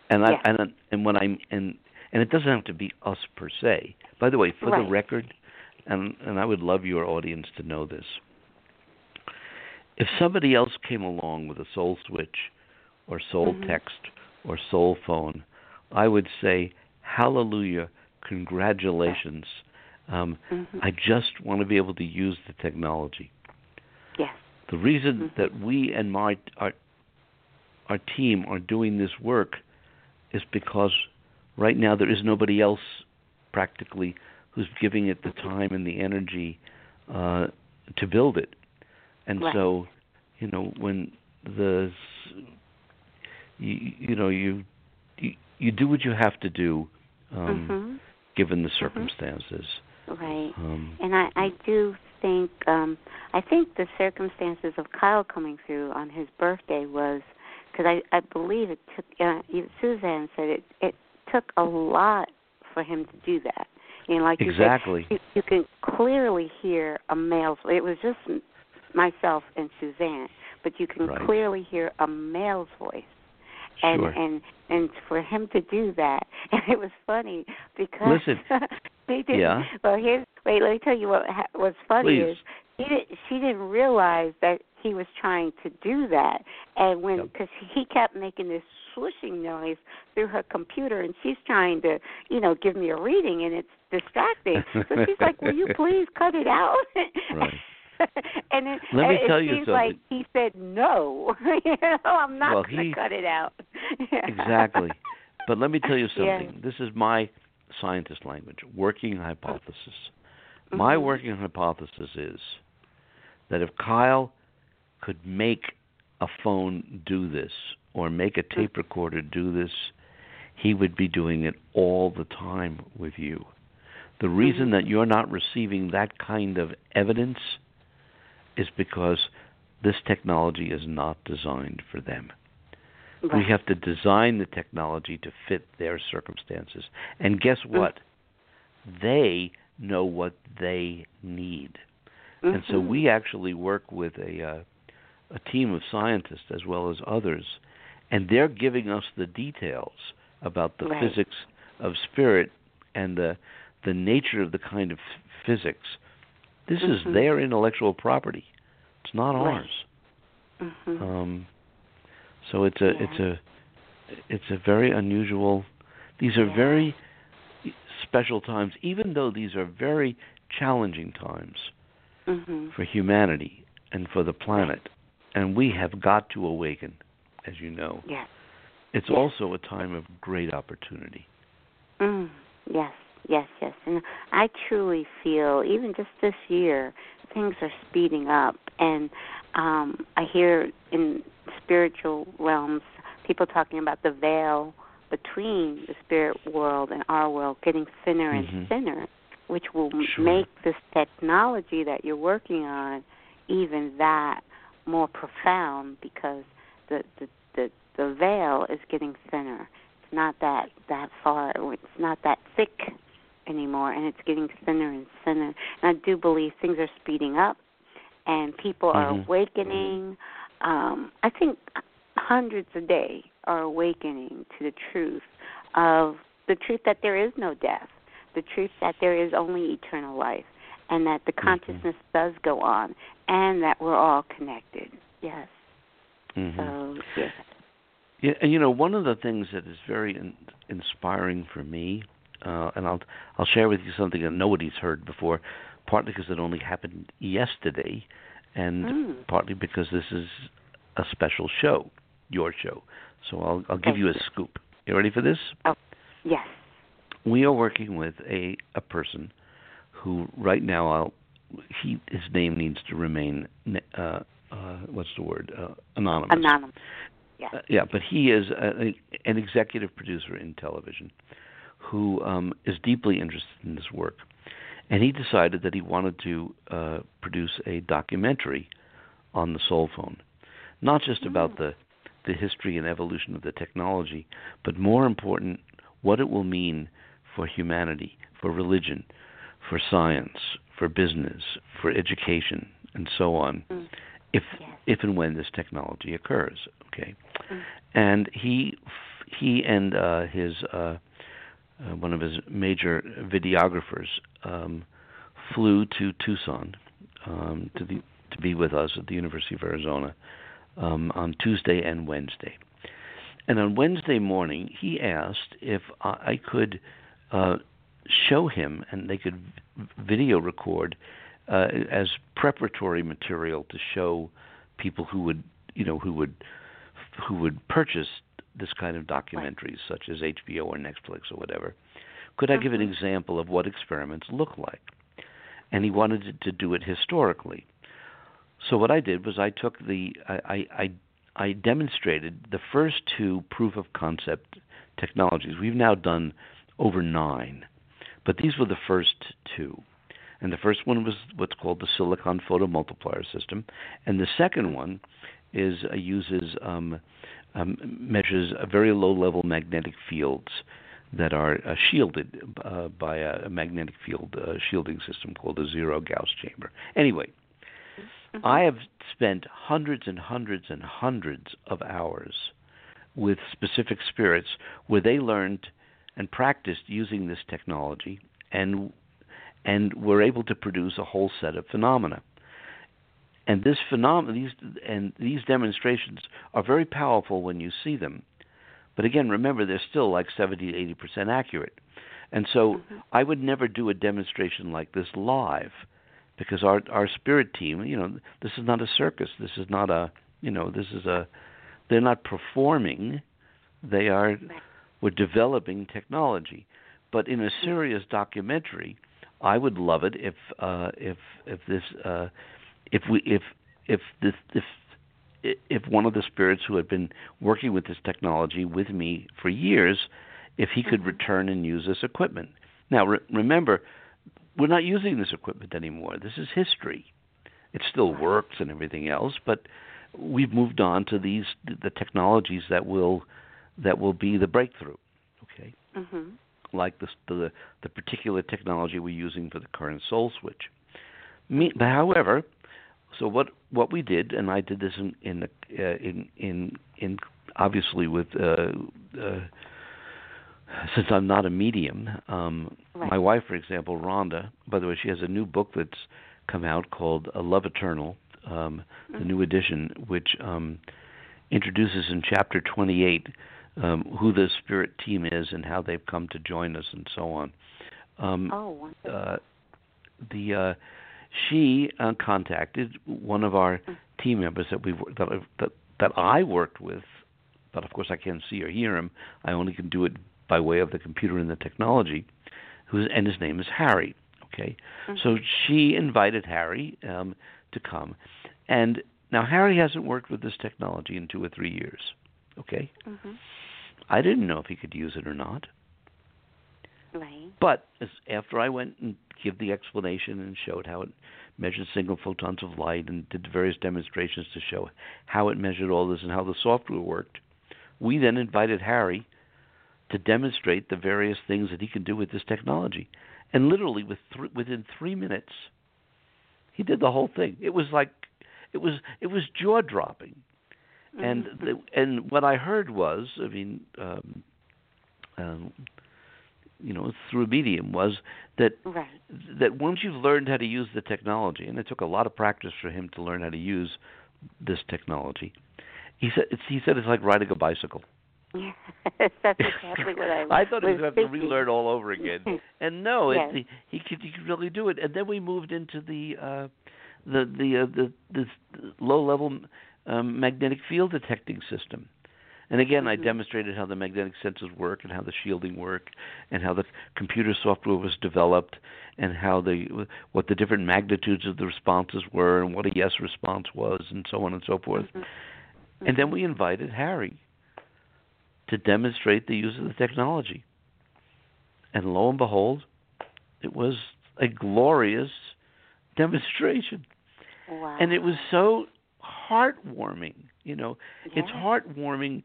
And I and and when I'm and and it doesn't have to be us per se. By the way, for the record, and and I would love your audience to know this. If somebody else came along with a soul switch or soul Mhm. text or soul phone, I would say hallelujah, congratulations. Um, Mhm. I just want to be able to use the technology. yes. The reason Mhm. that we and my our our team are doing this work is because right now there is nobody else practically who's giving it the time and the energy uh, to build it. And Right. so, you know, when the you, you know you, you you do what you have to do um, mhm. Given the circumstances. Right. Um, And I, I do think um I think the circumstances of Kyle coming through on his birthday was because I I believe it took. Uh, Suzanne said it it took a lot for him to do that. You know, like exactly. you, said, you, you can clearly hear a male's. It was just myself and Suzanne, but you can right. clearly hear a male's voice. And sure. and and for him to do that, [LAUGHS] and it was funny because Listen, [LAUGHS] he didn't. Yeah. Well, here's wait. Let me tell you what was funny Please. is she didn't she didn't realize that he was trying to do that, and when Yep. because he kept making this swooshing noise through her computer, and she's trying to you know give me a reading, and it's distracting. So she's like, "Will you [LAUGHS] please cut it out?" Right. [LAUGHS] and it, Let me it tell you seems like something. he said no. [LAUGHS] you know, I'm not Well, going to cut it out. [LAUGHS] exactly. But let me tell you Yeah. something. This is my scientist language, working hypothesis. My Mhm. working hypothesis is that if Kyle could make a phone do this or make a tape recorder do this, he would be doing it all the time with you. The reason Mhm. that you're not receiving that kind of evidence is because this technology is not designed for them. We have to design the technology to fit their circumstances. And guess Mm. what? They know what they need. And so Mhm. we actually work with a uh, a team of scientists as well as others, and they're giving us the details about the Right. physics of spirit and the the nature of the kind of f- physics. This is Mhm. their intellectual property. It's not Right. ours. Mhm. Um, so it's a Yeah. it's a it's a very unusual. These are Yeah. very special times, even though these are very challenging times Mhm. for humanity and for the planet. And we have got to awaken, as you know. Yes. It's Yes. also a time of great opportunity. Mm, yes, yes, yes. And I truly feel, even just this year, things are speeding up. And um, I hear in spiritual realms people talking about the veil between the spirit world and our world getting thinner and Mhm. thinner, which will Sure. make this technology that you're working on even that more profound because the, the, the, the veil is getting thinner it's not that that far it's not that thick anymore and it's getting thinner and thinner and i do believe things are speeding up and people are Mhm. awakening um i think hundreds a day are awakening to the truth of the truth that there is no death the truth that there is only eternal life and that the Mhm. consciousness does go on and that we're all connected yes Mhm. so yes Yeah, and you know, one of the things that is very in, inspiring for me, uh, and I'll I'll share with you something that nobody's heard before, partly because it only happened yesterday, and Mm. partly because this is a special show, your show. So I'll I'll give Thank you a scoop. You ready for this? yes We are working with a a person who right now I'll he his name needs to remain uh, uh, what's the word uh, anonymous. anonymous yes Uh, yeah, but he is a, an executive producer in television who um, is deeply interested in this work. And he decided that he wanted to uh, produce a documentary on the soul phone, not just about the, the history and evolution of the technology, but more important, what it will mean for humanity, for religion, for science, for business, for education, and so on, Mm. if Yes. if and when this technology occurs. Okay, Mm. and he he and uh, his uh, uh, one of his major videographers um, flew to Tucson um, to the to be with us at the University of Arizona um, on Tuesday and Wednesday. And on Wednesday morning, he asked if I could uh, show him, and they could video record uh, as preparatory material to show people who would, you know, who would who would purchase this kind of documentaries, such as HBO or Netflix or whatever. Could I give an Mhm. example of what experiments look like? And he wanted to do it historically. So what I did was I took the I, I, I I demonstrated the first two proof of concept technologies. We've now done over nine, but these were the first two. And the first one was what's called the silicon photomultiplier system, and the second one is uh, uses um, um, measures very low level magnetic fields that are uh, shielded uh, by a, magnetic field uh, shielding system called a zero Gauss chamber. Anyway, mm-hmm. I have spent hundreds and hundreds and hundreds of hours with specific spirits where they learned and practiced using this technology and and were able to produce a whole set of phenomena. And this phenom- these and these demonstrations are very powerful when you see them. But again, remember they're still like 70 to 80 percent accurate. And so mm-hmm. I would never do a demonstration like this live because our our spirit team, you know, this is not a circus. This is not a, you know, this is a they're not performing. They are we're developing technology. But in a mm-hmm. serious documentary, I would love it if uh if if this uh if we if if this if if one of the spirits who had been working with this technology with me for years, if he could mm-hmm. return and use this equipment. Now, re- remember, we're not using this equipment anymore. This is history. It still works and everything else, but we've moved on to these the technologies that will that will be the breakthrough. Okay. Mm-hmm. Like the, the the particular technology we're using for the current soul switch. Me, however, so what what we did, and I did this in in uh, in, in in obviously with uh, uh, since I'm not a medium. Um, right. My wife, for example, Rhonda. By the way, she has a new book that's come out called "A Love Eternal," um, mm-hmm. the new edition, which um, introduces in chapter 28 um, who the spirit team is and how they've come to join us and so on. Um, oh, wonderful. Uh, the uh, she uh, contacted one of our mm. team members that we that, that that I worked with, but of course I can't see or hear him. I only can do it by way of the computer and the technology. Who's and his name is Harry. Okay, mm-hmm. so she invited Harry um, to come, and now Harry hasn't worked with this technology in two or three years. Okay, mm-hmm. I didn't know if he could use it or not. Right. But as, after I went and gave the explanation and showed how it measured single photons of light and did various demonstrations to show how it measured all this and how the software worked, we then invited Harry to demonstrate the various things that he can do with this technology. And literally, with th- within three minutes, he did the whole thing. It was like it was it was jaw dropping. Mm-hmm. And the, and what I heard was, I mean, um, um, you know through a medium was that right. that once you've learned how to use the technology, and it took a lot of practice for him to learn how to use this technology. He said it's, he said it's like riding a bicycle. Yes, [LAUGHS] that's exactly what I. [LAUGHS] I thought he was going to have to relearn all over again, and no, [LAUGHS] yes. it, he, he could he could really do it. And then we moved into the uh, the the uh, the, the low level um, magnetic field detecting system. And again, mm-hmm. I demonstrated how the magnetic sensors work and how the shielding work and how the computer software was developed and how the what the different magnitudes of the responses were and what a yes response was and so on and so forth. Mm-hmm. And then we invited Harry to demonstrate the use of the technology. And lo and behold, it was a glorious demonstration. Wow. And it was so heartwarming you know, yeah. it's heartwarming.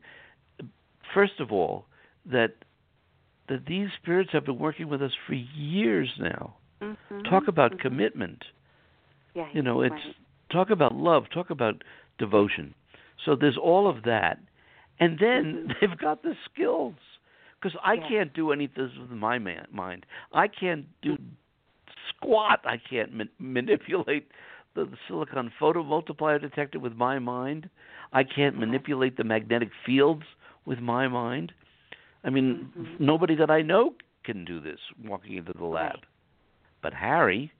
First of all, that that these spirits have been working with us for years now. Mm-hmm. Talk about mm-hmm. commitment. Yeah, you know, it's right. talk about love. Talk about devotion. So there's all of that, and then mm-hmm. [LAUGHS] they've got the skills. Because I yeah. can't do anything with my man, mind. I can't do squat. I can't ma- manipulate the, silicon photomultiplier detector with my mind. I can't manipulate the magnetic fields with my mind. I mean, mm-hmm. nobody that I know can do this walking into the lab. Right. But Harry,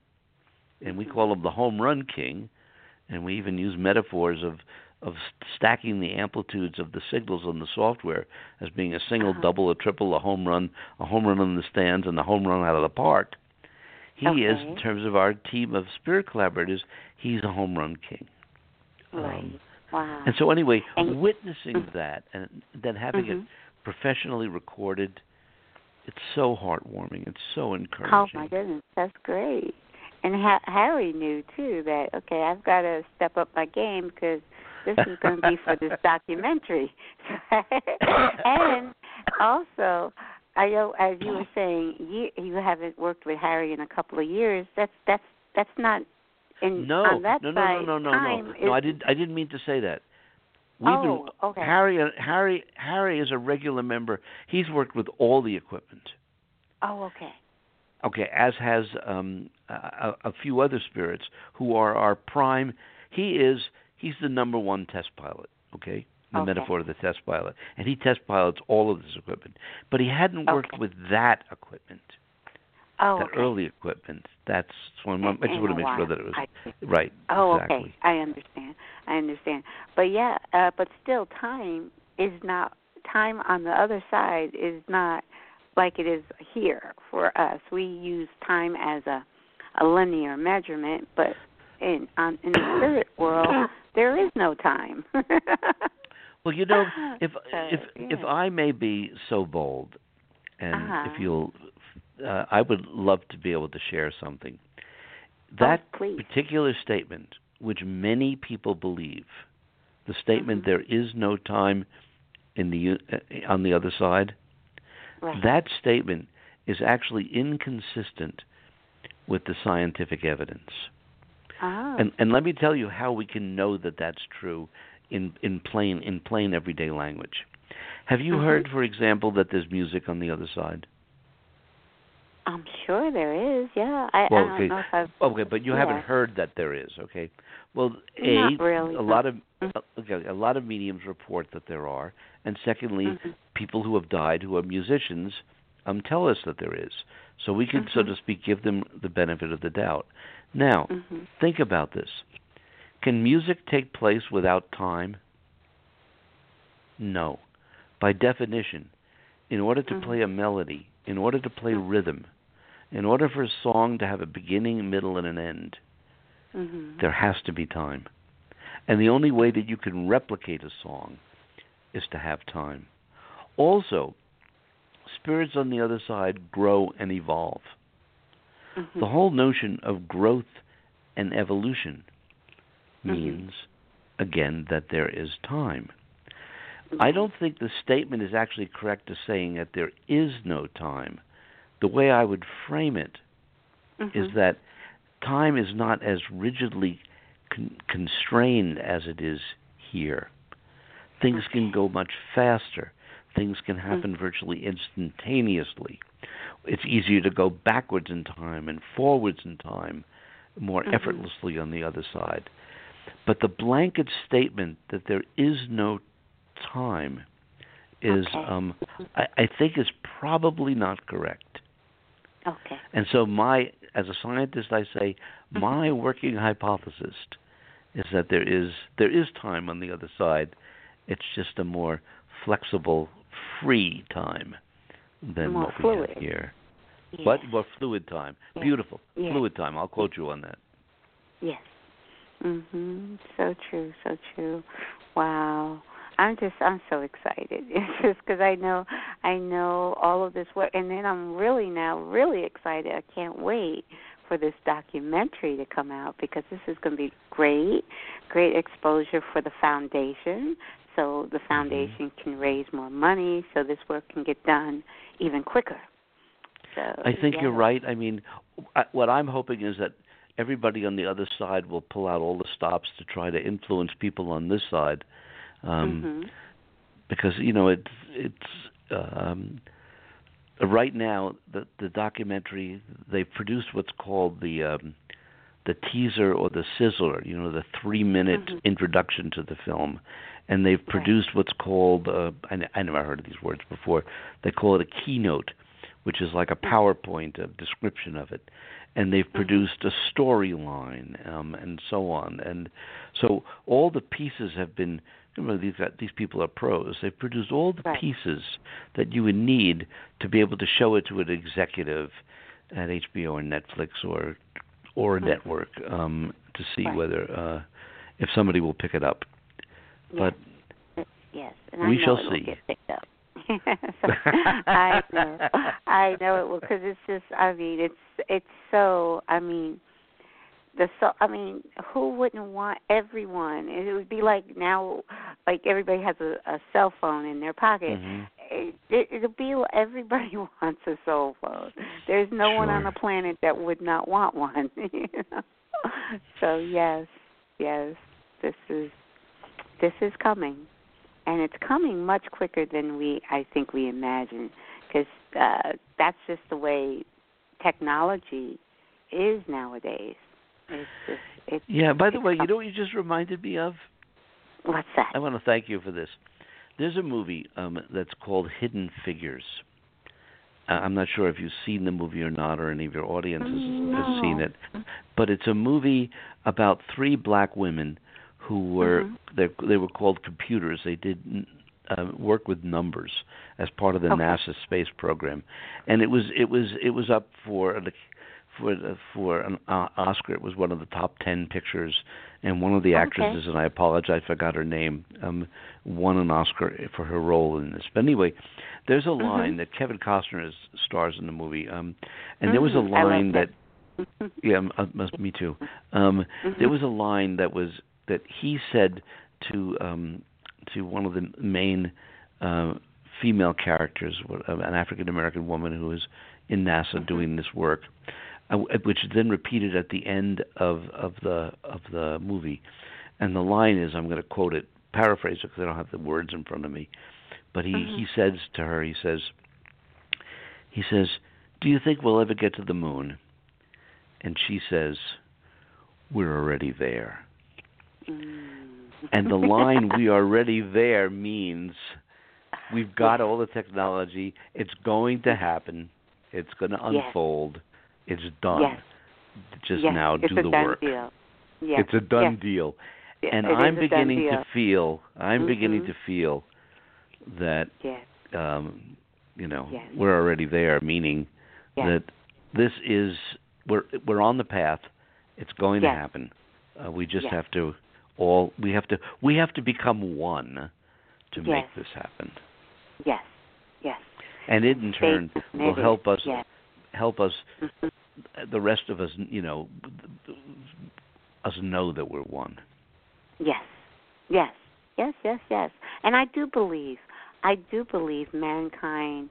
and we call him the home run king, and we even use metaphors of of stacking the amplitudes of the signals on the software as being a single, uh-huh. double, a triple, a home run, a home run in the stands, and a home run out of the park. He okay. is, in terms of our team of spirit collaborators, he's a home run king. Right. Um, wow. and so, anyway, and, witnessing mm-hmm. that and then having mm-hmm. it professionally recorded, it's so heartwarming. It's so encouraging. Oh my goodness, that's great. and ha- Harry knew too that okay, I've got to step up my game because this is going to be for this [LAUGHS] documentary. [LAUGHS] and also, I know as you were saying, you you haven't worked with Harry in a couple of years. That's that's that's not in no, on that no, no, side. no, no, no, no. is, No, I didn't. I didn't mean to say that. We've oh, been okay. Harry. Harry. Harry is a regular member. He's worked with all the equipment. Oh, okay. Okay, as has um, a, a few other spirits who are our prime. He is. He's the number one test pilot. Okay, the Okay. metaphor of the test pilot, and he test pilots all of this equipment. But he hadn't worked Okay. with that equipment, Oh, that okay. early equipment. That's so I just want to make sure that it was right. Oh, exactly. okay. I understand. I understand. But yeah, uh, but still, time is not time on the other side is not like it is here for us. We use time as a a linear measurement, but in on in the spirit world, there is no time. [LAUGHS] Well, you know, [LAUGHS] if So, if if. I may be so bold, and Uh-huh. if you'll, uh, I would love to be able to share something. That oh, particular statement, which many people believe, the statement Mhm. "there is no time in the uh, on the other side," Right. that statement is actually inconsistent with the scientific evidence. oh. And and let me tell you how we can know that that's true in in plain in plain everyday language. Have you Mhm. heard, for example, that there's music on the other side? I'm sure there is. Yeah. I, Well, I don't okay. know if I've Okay, but you haven't heard that there is. Okay. Well, a really, a no. lot of Mhm. uh, okay, a lot of mediums report that there are, and secondly, Mhm. people who have died who are musicians um tell us that there is. So we can, so Mhm. to speak, give them the benefit of the doubt. Now, Mhm. think about this. Can music take place without time? No. By definition, in order to Mhm. play a melody, in order to play rhythm, in order for a song to have a beginning, middle, and an end, Mhm. there has to be time. And the only way that you can replicate a song is to have time. Also, spirits on the other side grow and evolve. Mhm. The whole notion of growth and evolution Mhm. means, again, that there is time. I don't think the statement is actually correct to saying that there is no time. The way I would frame it is Mhm. that time is not as rigidly con- constrained as it is here. Things can go much faster. Things can Mm. happen virtually instantaneously. It's easier to go backwards in time and forwards in time more effortlessly on the other side. But the blanket statement that there is no time is, Okay. um, I, I think, is probably not correct. Okay. And so, my as a scientist, I say Mhm. my working hypothesis is that there is there is time on the other side. It's just a more flexible, free time than More what we fluid. have here. Yes. What? More fluid time. Yeah. Beautiful. Yeah. Fluid time. I'll quote you on that. Yes. Mhm. So true. So true. Wow. I'm just I'm so excited. [LAUGHS] It's just because I know I know all of this work, and then I'm really now really excited. I can't wait for this documentary to come out because this is going to be great, great exposure for the foundation. So the foundation can raise more money, so this work can get done even quicker. So I think yeah. you're right. I mean, I, what I'm hoping is that everybody on the other side will pull out all the stops to try to influence people on this side, um, Mhm. because you know it's it's um, right now the the documentary they've produced what's called the um, the teaser or the sizzler, you know, the three minute Mhm. introduction to the film, and they've produced what's called uh, I, I never heard of these words before. They call it a keynote, which is like a PowerPoint a description of it, and they've produced a storyline um, and so on, and so all the pieces have been. Remember, these got, these people are pros. They've produced all the Right. pieces that you would need to be able to show it to an executive at HBO or Netflix or or a Mhm. network um, to see Right. whether uh, if somebody will pick it up. But Yes, and We shall see. Get picked up. So, I know, I know it will, because it's just. I mean, it's it's so. I mean, the so I mean, who wouldn't want everyone? It would be like now, like everybody has a, a cell phone in their pocket. Mhm. It, it, it'll be everybody [LAUGHS] wants a cell phone. There's no one on the planet that would not want one. [LAUGHS] you know? So yes, yes, this is this is coming, and it's coming much quicker than we I think we imagine, because uh, that's just the way technology is nowadays. It's just it's Yeah. By the way, you know what you just reminded me of? what's that? I want to thank you for this. There's a movie um, that's called Hidden Figures. Uh, I'm not sure if you've seen the movie or not, or any of your audience has, has seen No. it. But it's a movie about three black women who were Mhm. they they were called computers. They did uh, work with numbers as part of the Okay. NASA space program, and it was it was it was up for the for the, for an uh, Oscar. It was one of the top ten pictures, and one of the Okay. actresses, and I apologize, I forgot her name, um, won an Oscar for her role in this. But anyway, there's a line Mhm. that Kevin Costner is, stars in the movie, um, and there was a Mhm, love line that. that [LAUGHS] yeah, uh, must me too. Um, Mhm. There was a line that was that he said to um, to one of the main uh, female characters, uh, an African American woman who was in NASA Mhm. doing this work, uh, which is then repeated at the end of of the of the movie. And the line is, I'm going to quote it, paraphrase it because I don't have the words in front of me. But he Mhm. he says to her, he says, he says, "Do you think we'll ever get to the moon?" And she says, "We're already there." And the line "We are already there" means we've got all the technology. It's going to happen. It's going to Yes. unfold. It's done. Yes. Just yes. now, it's do a the done work. Deal. Yes. It's a done deal. And it I'm beginning to feel. I'm beginning Mhm. to feel that um, you know we're already there. Meaning that this is we're we're on the path. It's going to happen. Uh, we just have to all we have to we have to become one to make this happen. Yes. Yes. And it in turn Faith will help us Yes. help us Mhm. the rest of us you know us know that we're one. Yes. Yes. Yes, yes, yes. And I do believe I do believe mankind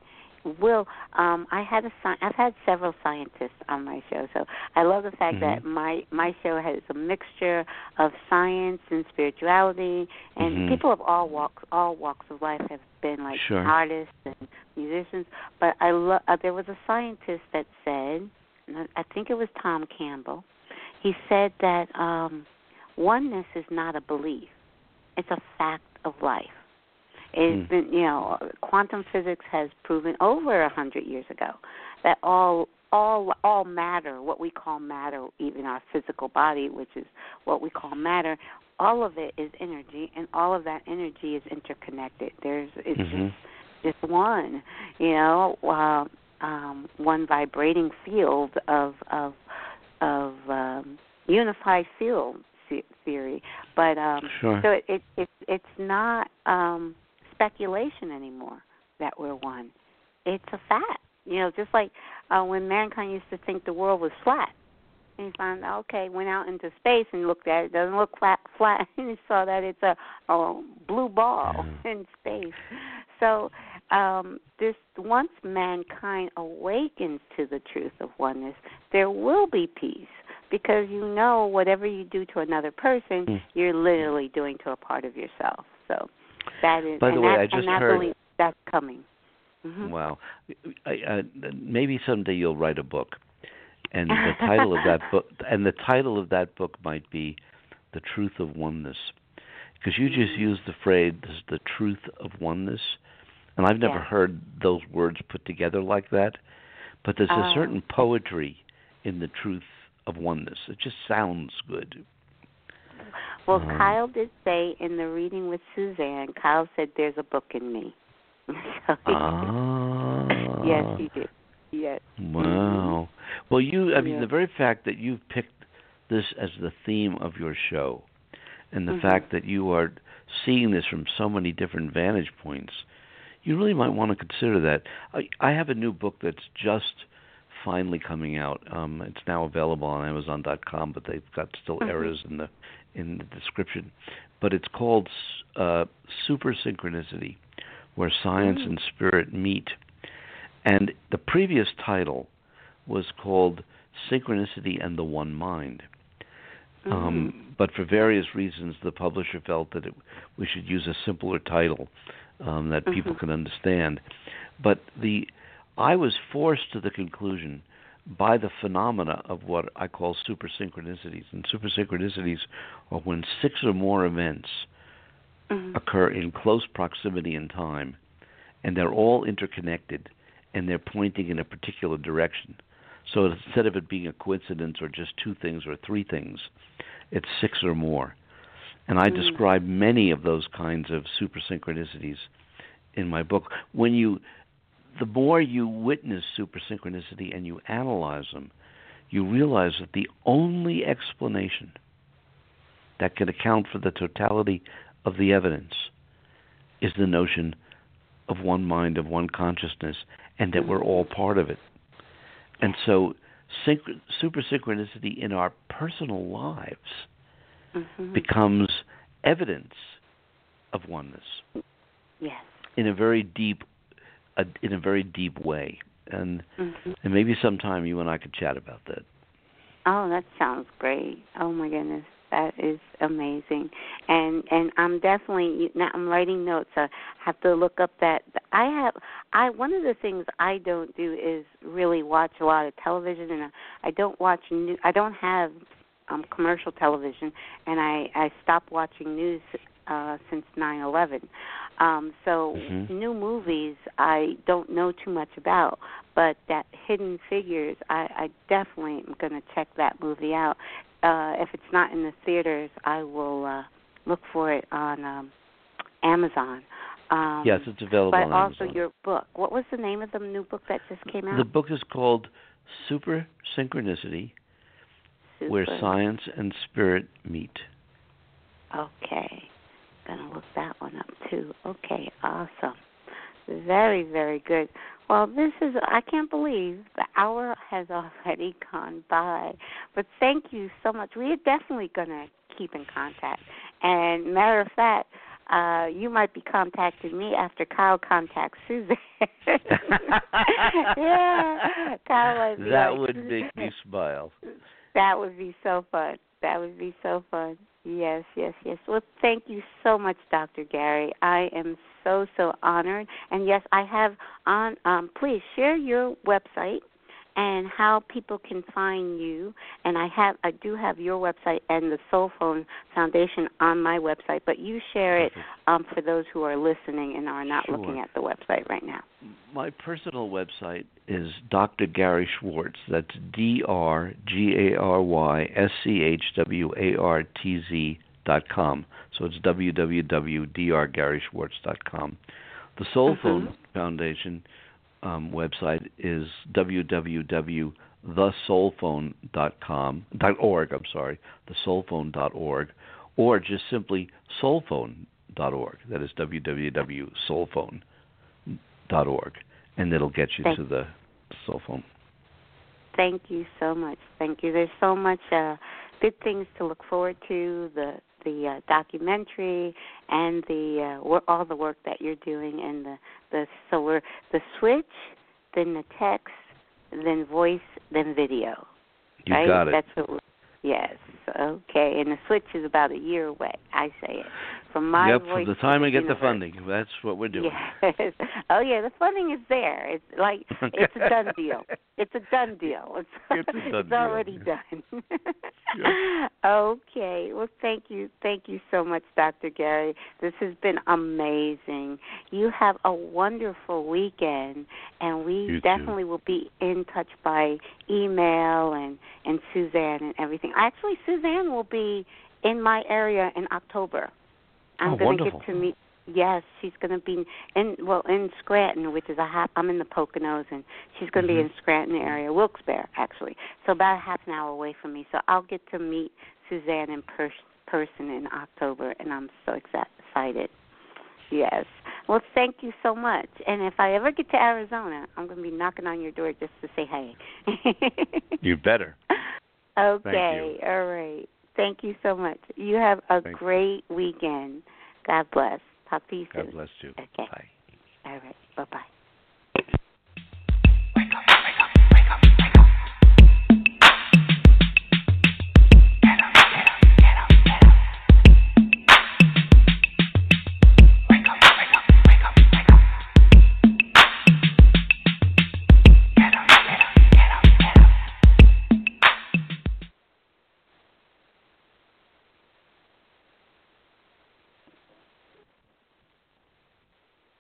will um I had a sci- I've had several scientists on my show. So I love the fact that Mhm. my my show has a mixture of science and spirituality and Mhm. people of all walks all walks of life have been like Sure. artists and musicians, but I lo- uh, there was a scientist that said I I think it was Tom Campbell. He said that um oneness is not a belief it's a fact of life it's Hmm. been you know quantum physics has proven over a hundred years ago that all all all matter what we call matter even our physical body which is what we call matter all of it is energy and all of that energy is interconnected there's it's Mhm. just just one you know uh, um one vibrating field of of of um unified field theory but um Sure. so it, it it it's not um speculation anymore that we're one. It's a fact. You know just like uh when mankind used to think the world was flat. And he found okay went out into space and looked at it, it doesn't look flat [LAUGHS] flat. And he saw that it's a, a blue ball [LAUGHS] in space. So um this once mankind awakens to the truth of oneness there will be peace. Because you know whatever you do to another person Mm. you're literally doing to a part of yourself. So that is By the way, that, I just and heard- believe that's coming hmm Wow. I, I, maybe someday you'll write a book, and the title of that [LAUGHS] book and the title of that book might be "The Truth of Oneness," because you just Mhm. used the phrase "the truth of oneness," and I've never Yeah. heard those words put together like that. But there's a Oh. certain poetry in the truth of oneness. It just sounds good. Well kyle did say in the reading with suzanne kyle said there's a book in me [LAUGHS] so he- Ah. yes he did yes Wow. Well, you, I mean, Yeah. the very fact that you've picked this as the theme of your show and the Mhm. fact that you are seeing this from so many different vantage points, you really might want to consider that. I, I have a new book that's just finally coming out. Um, it's now available on Amazon.com, but they've got still Mhm. errors in the in the description. But it's called uh, Super Synchronicity, where science Mm. and spirit meet. And the previous title was called Synchronicity and the One Mind. Mm. Um, but for various reasons, the publisher felt that it, we should use a simpler title um, that people Mhm. can understand. But the I was forced to the conclusion by the phenomena of what I call super synchronicities. And super synchronicities are when six or more events Mhm. occur in close proximity in time, and they're all interconnected, and they're pointing in a particular direction. So instead of it being a coincidence or just two things or three things, it's six or more. And I Mm. describe many of those kinds of super synchronicities in my book. When you the more you witness super synchronicity and you analyze them, you realize that the only explanation that can account for the totality of the evidence is the notion of one mind, of one consciousness, and that we're all part of it. And so, synch- super synchronicity in our personal lives Mhm. becomes evidence of oneness yes. in a very deep, uh, in a very deep way. And Mhm. and maybe sometime you and I could chat about that. Oh, that sounds great. Oh my goodness, that is amazing. And and I'm definitely now I'm writing notes. I have to look up that I have I one of the things I don't do is really watch a lot of television and I, I don't watch new I don't have um commercial television and I I stopped watching news uh since 9/11. Um so Mhm. new movies I don't know too much about but that Hidden Figures, I, I definitely am going to check that movie out. Uh, if it's not in the theaters, I will uh, look for it on um, Amazon. Um, yes, it's available but also Amazon. your book. What was the name of the new book that just came out? The book is called Super Synchronicity, where science and spirit meet. Okay. Gonna look that one up too. Okay, awesome. Very, very good. Well, this is, I can't believe the hour has already [LAUGHS] gone by. But thank you so much. We are definitely going to keep in contact. And matter of fact, uh, you might be contacting me after Kyle contacts Susan. [LAUGHS] yeah, Kyle might be That like, would make [LAUGHS] me smile. that would be so fun. That would be so fun. Yes, yes, yes. Well, thank you so much, Dr. Gary. I am so so honored. And yes, I have on. Um, please share your website and how people can find you. And I have, I do have your website and the SoulPhone Foundation on my website. But you share it um, for those who are listening and are not Sure. looking at the website right now. My personal website is Dr. Gary Schwartz. That's D R G A R Y S C H W A R T Z dot com. So it's www.drgaryschwartz.com. The Soul Mhm. Phone Foundation um, website is www.thesoulphone.com dot org. I'm sorry, thesoulphone.org, or just simply soulphone.org. That is www.soulphone.org, and it'll get you Thank- to the soul phone. Thank you so much. Thank you. There's so much uh, good things to look forward to. The the uh, documentary and the uh, wor- all the work that you're doing, and the the so we're the switch, then the text, then voice, then video. You right? got it. That's what. We're, yes. Okay. And the switch is about a year away. I say it from my yep, voice. from the time I get the funding, that's what we're doing. Yes. [LAUGHS] Oh yeah, the funding is there. It's like [LAUGHS] it's a done deal. It's a done deal. [LAUGHS] It's, It's done it's deal, already done. Yeah. Okay. Well, thank you, thank you so much, Dr. Gary. This has been amazing. You have a wonderful weekend, and we You too. definitely will be in touch by email and and Suzanne and everything. Actually, Suzanne will be in my area in October. I'm Oh, going to get to meet. Yes, she's going to be in well in Scranton, which is a half. I'm in the Poconos, and she's going to Mhm. be in Scranton area, Wilkes-Barre actually. So about a half an hour away from me. So I'll get to meet Suzanne in pers- person in October, and I'm so excited. Yes. Well, thank you so much. And if I ever get to Arizona, I'm going to be knocking on your door just to say hey. [LAUGHS] you better. Okay. All right. Thank you so much. You have a Thank great you. weekend. God bless. Talk to you God bless you. Okay. Bye. All right. Bye bye.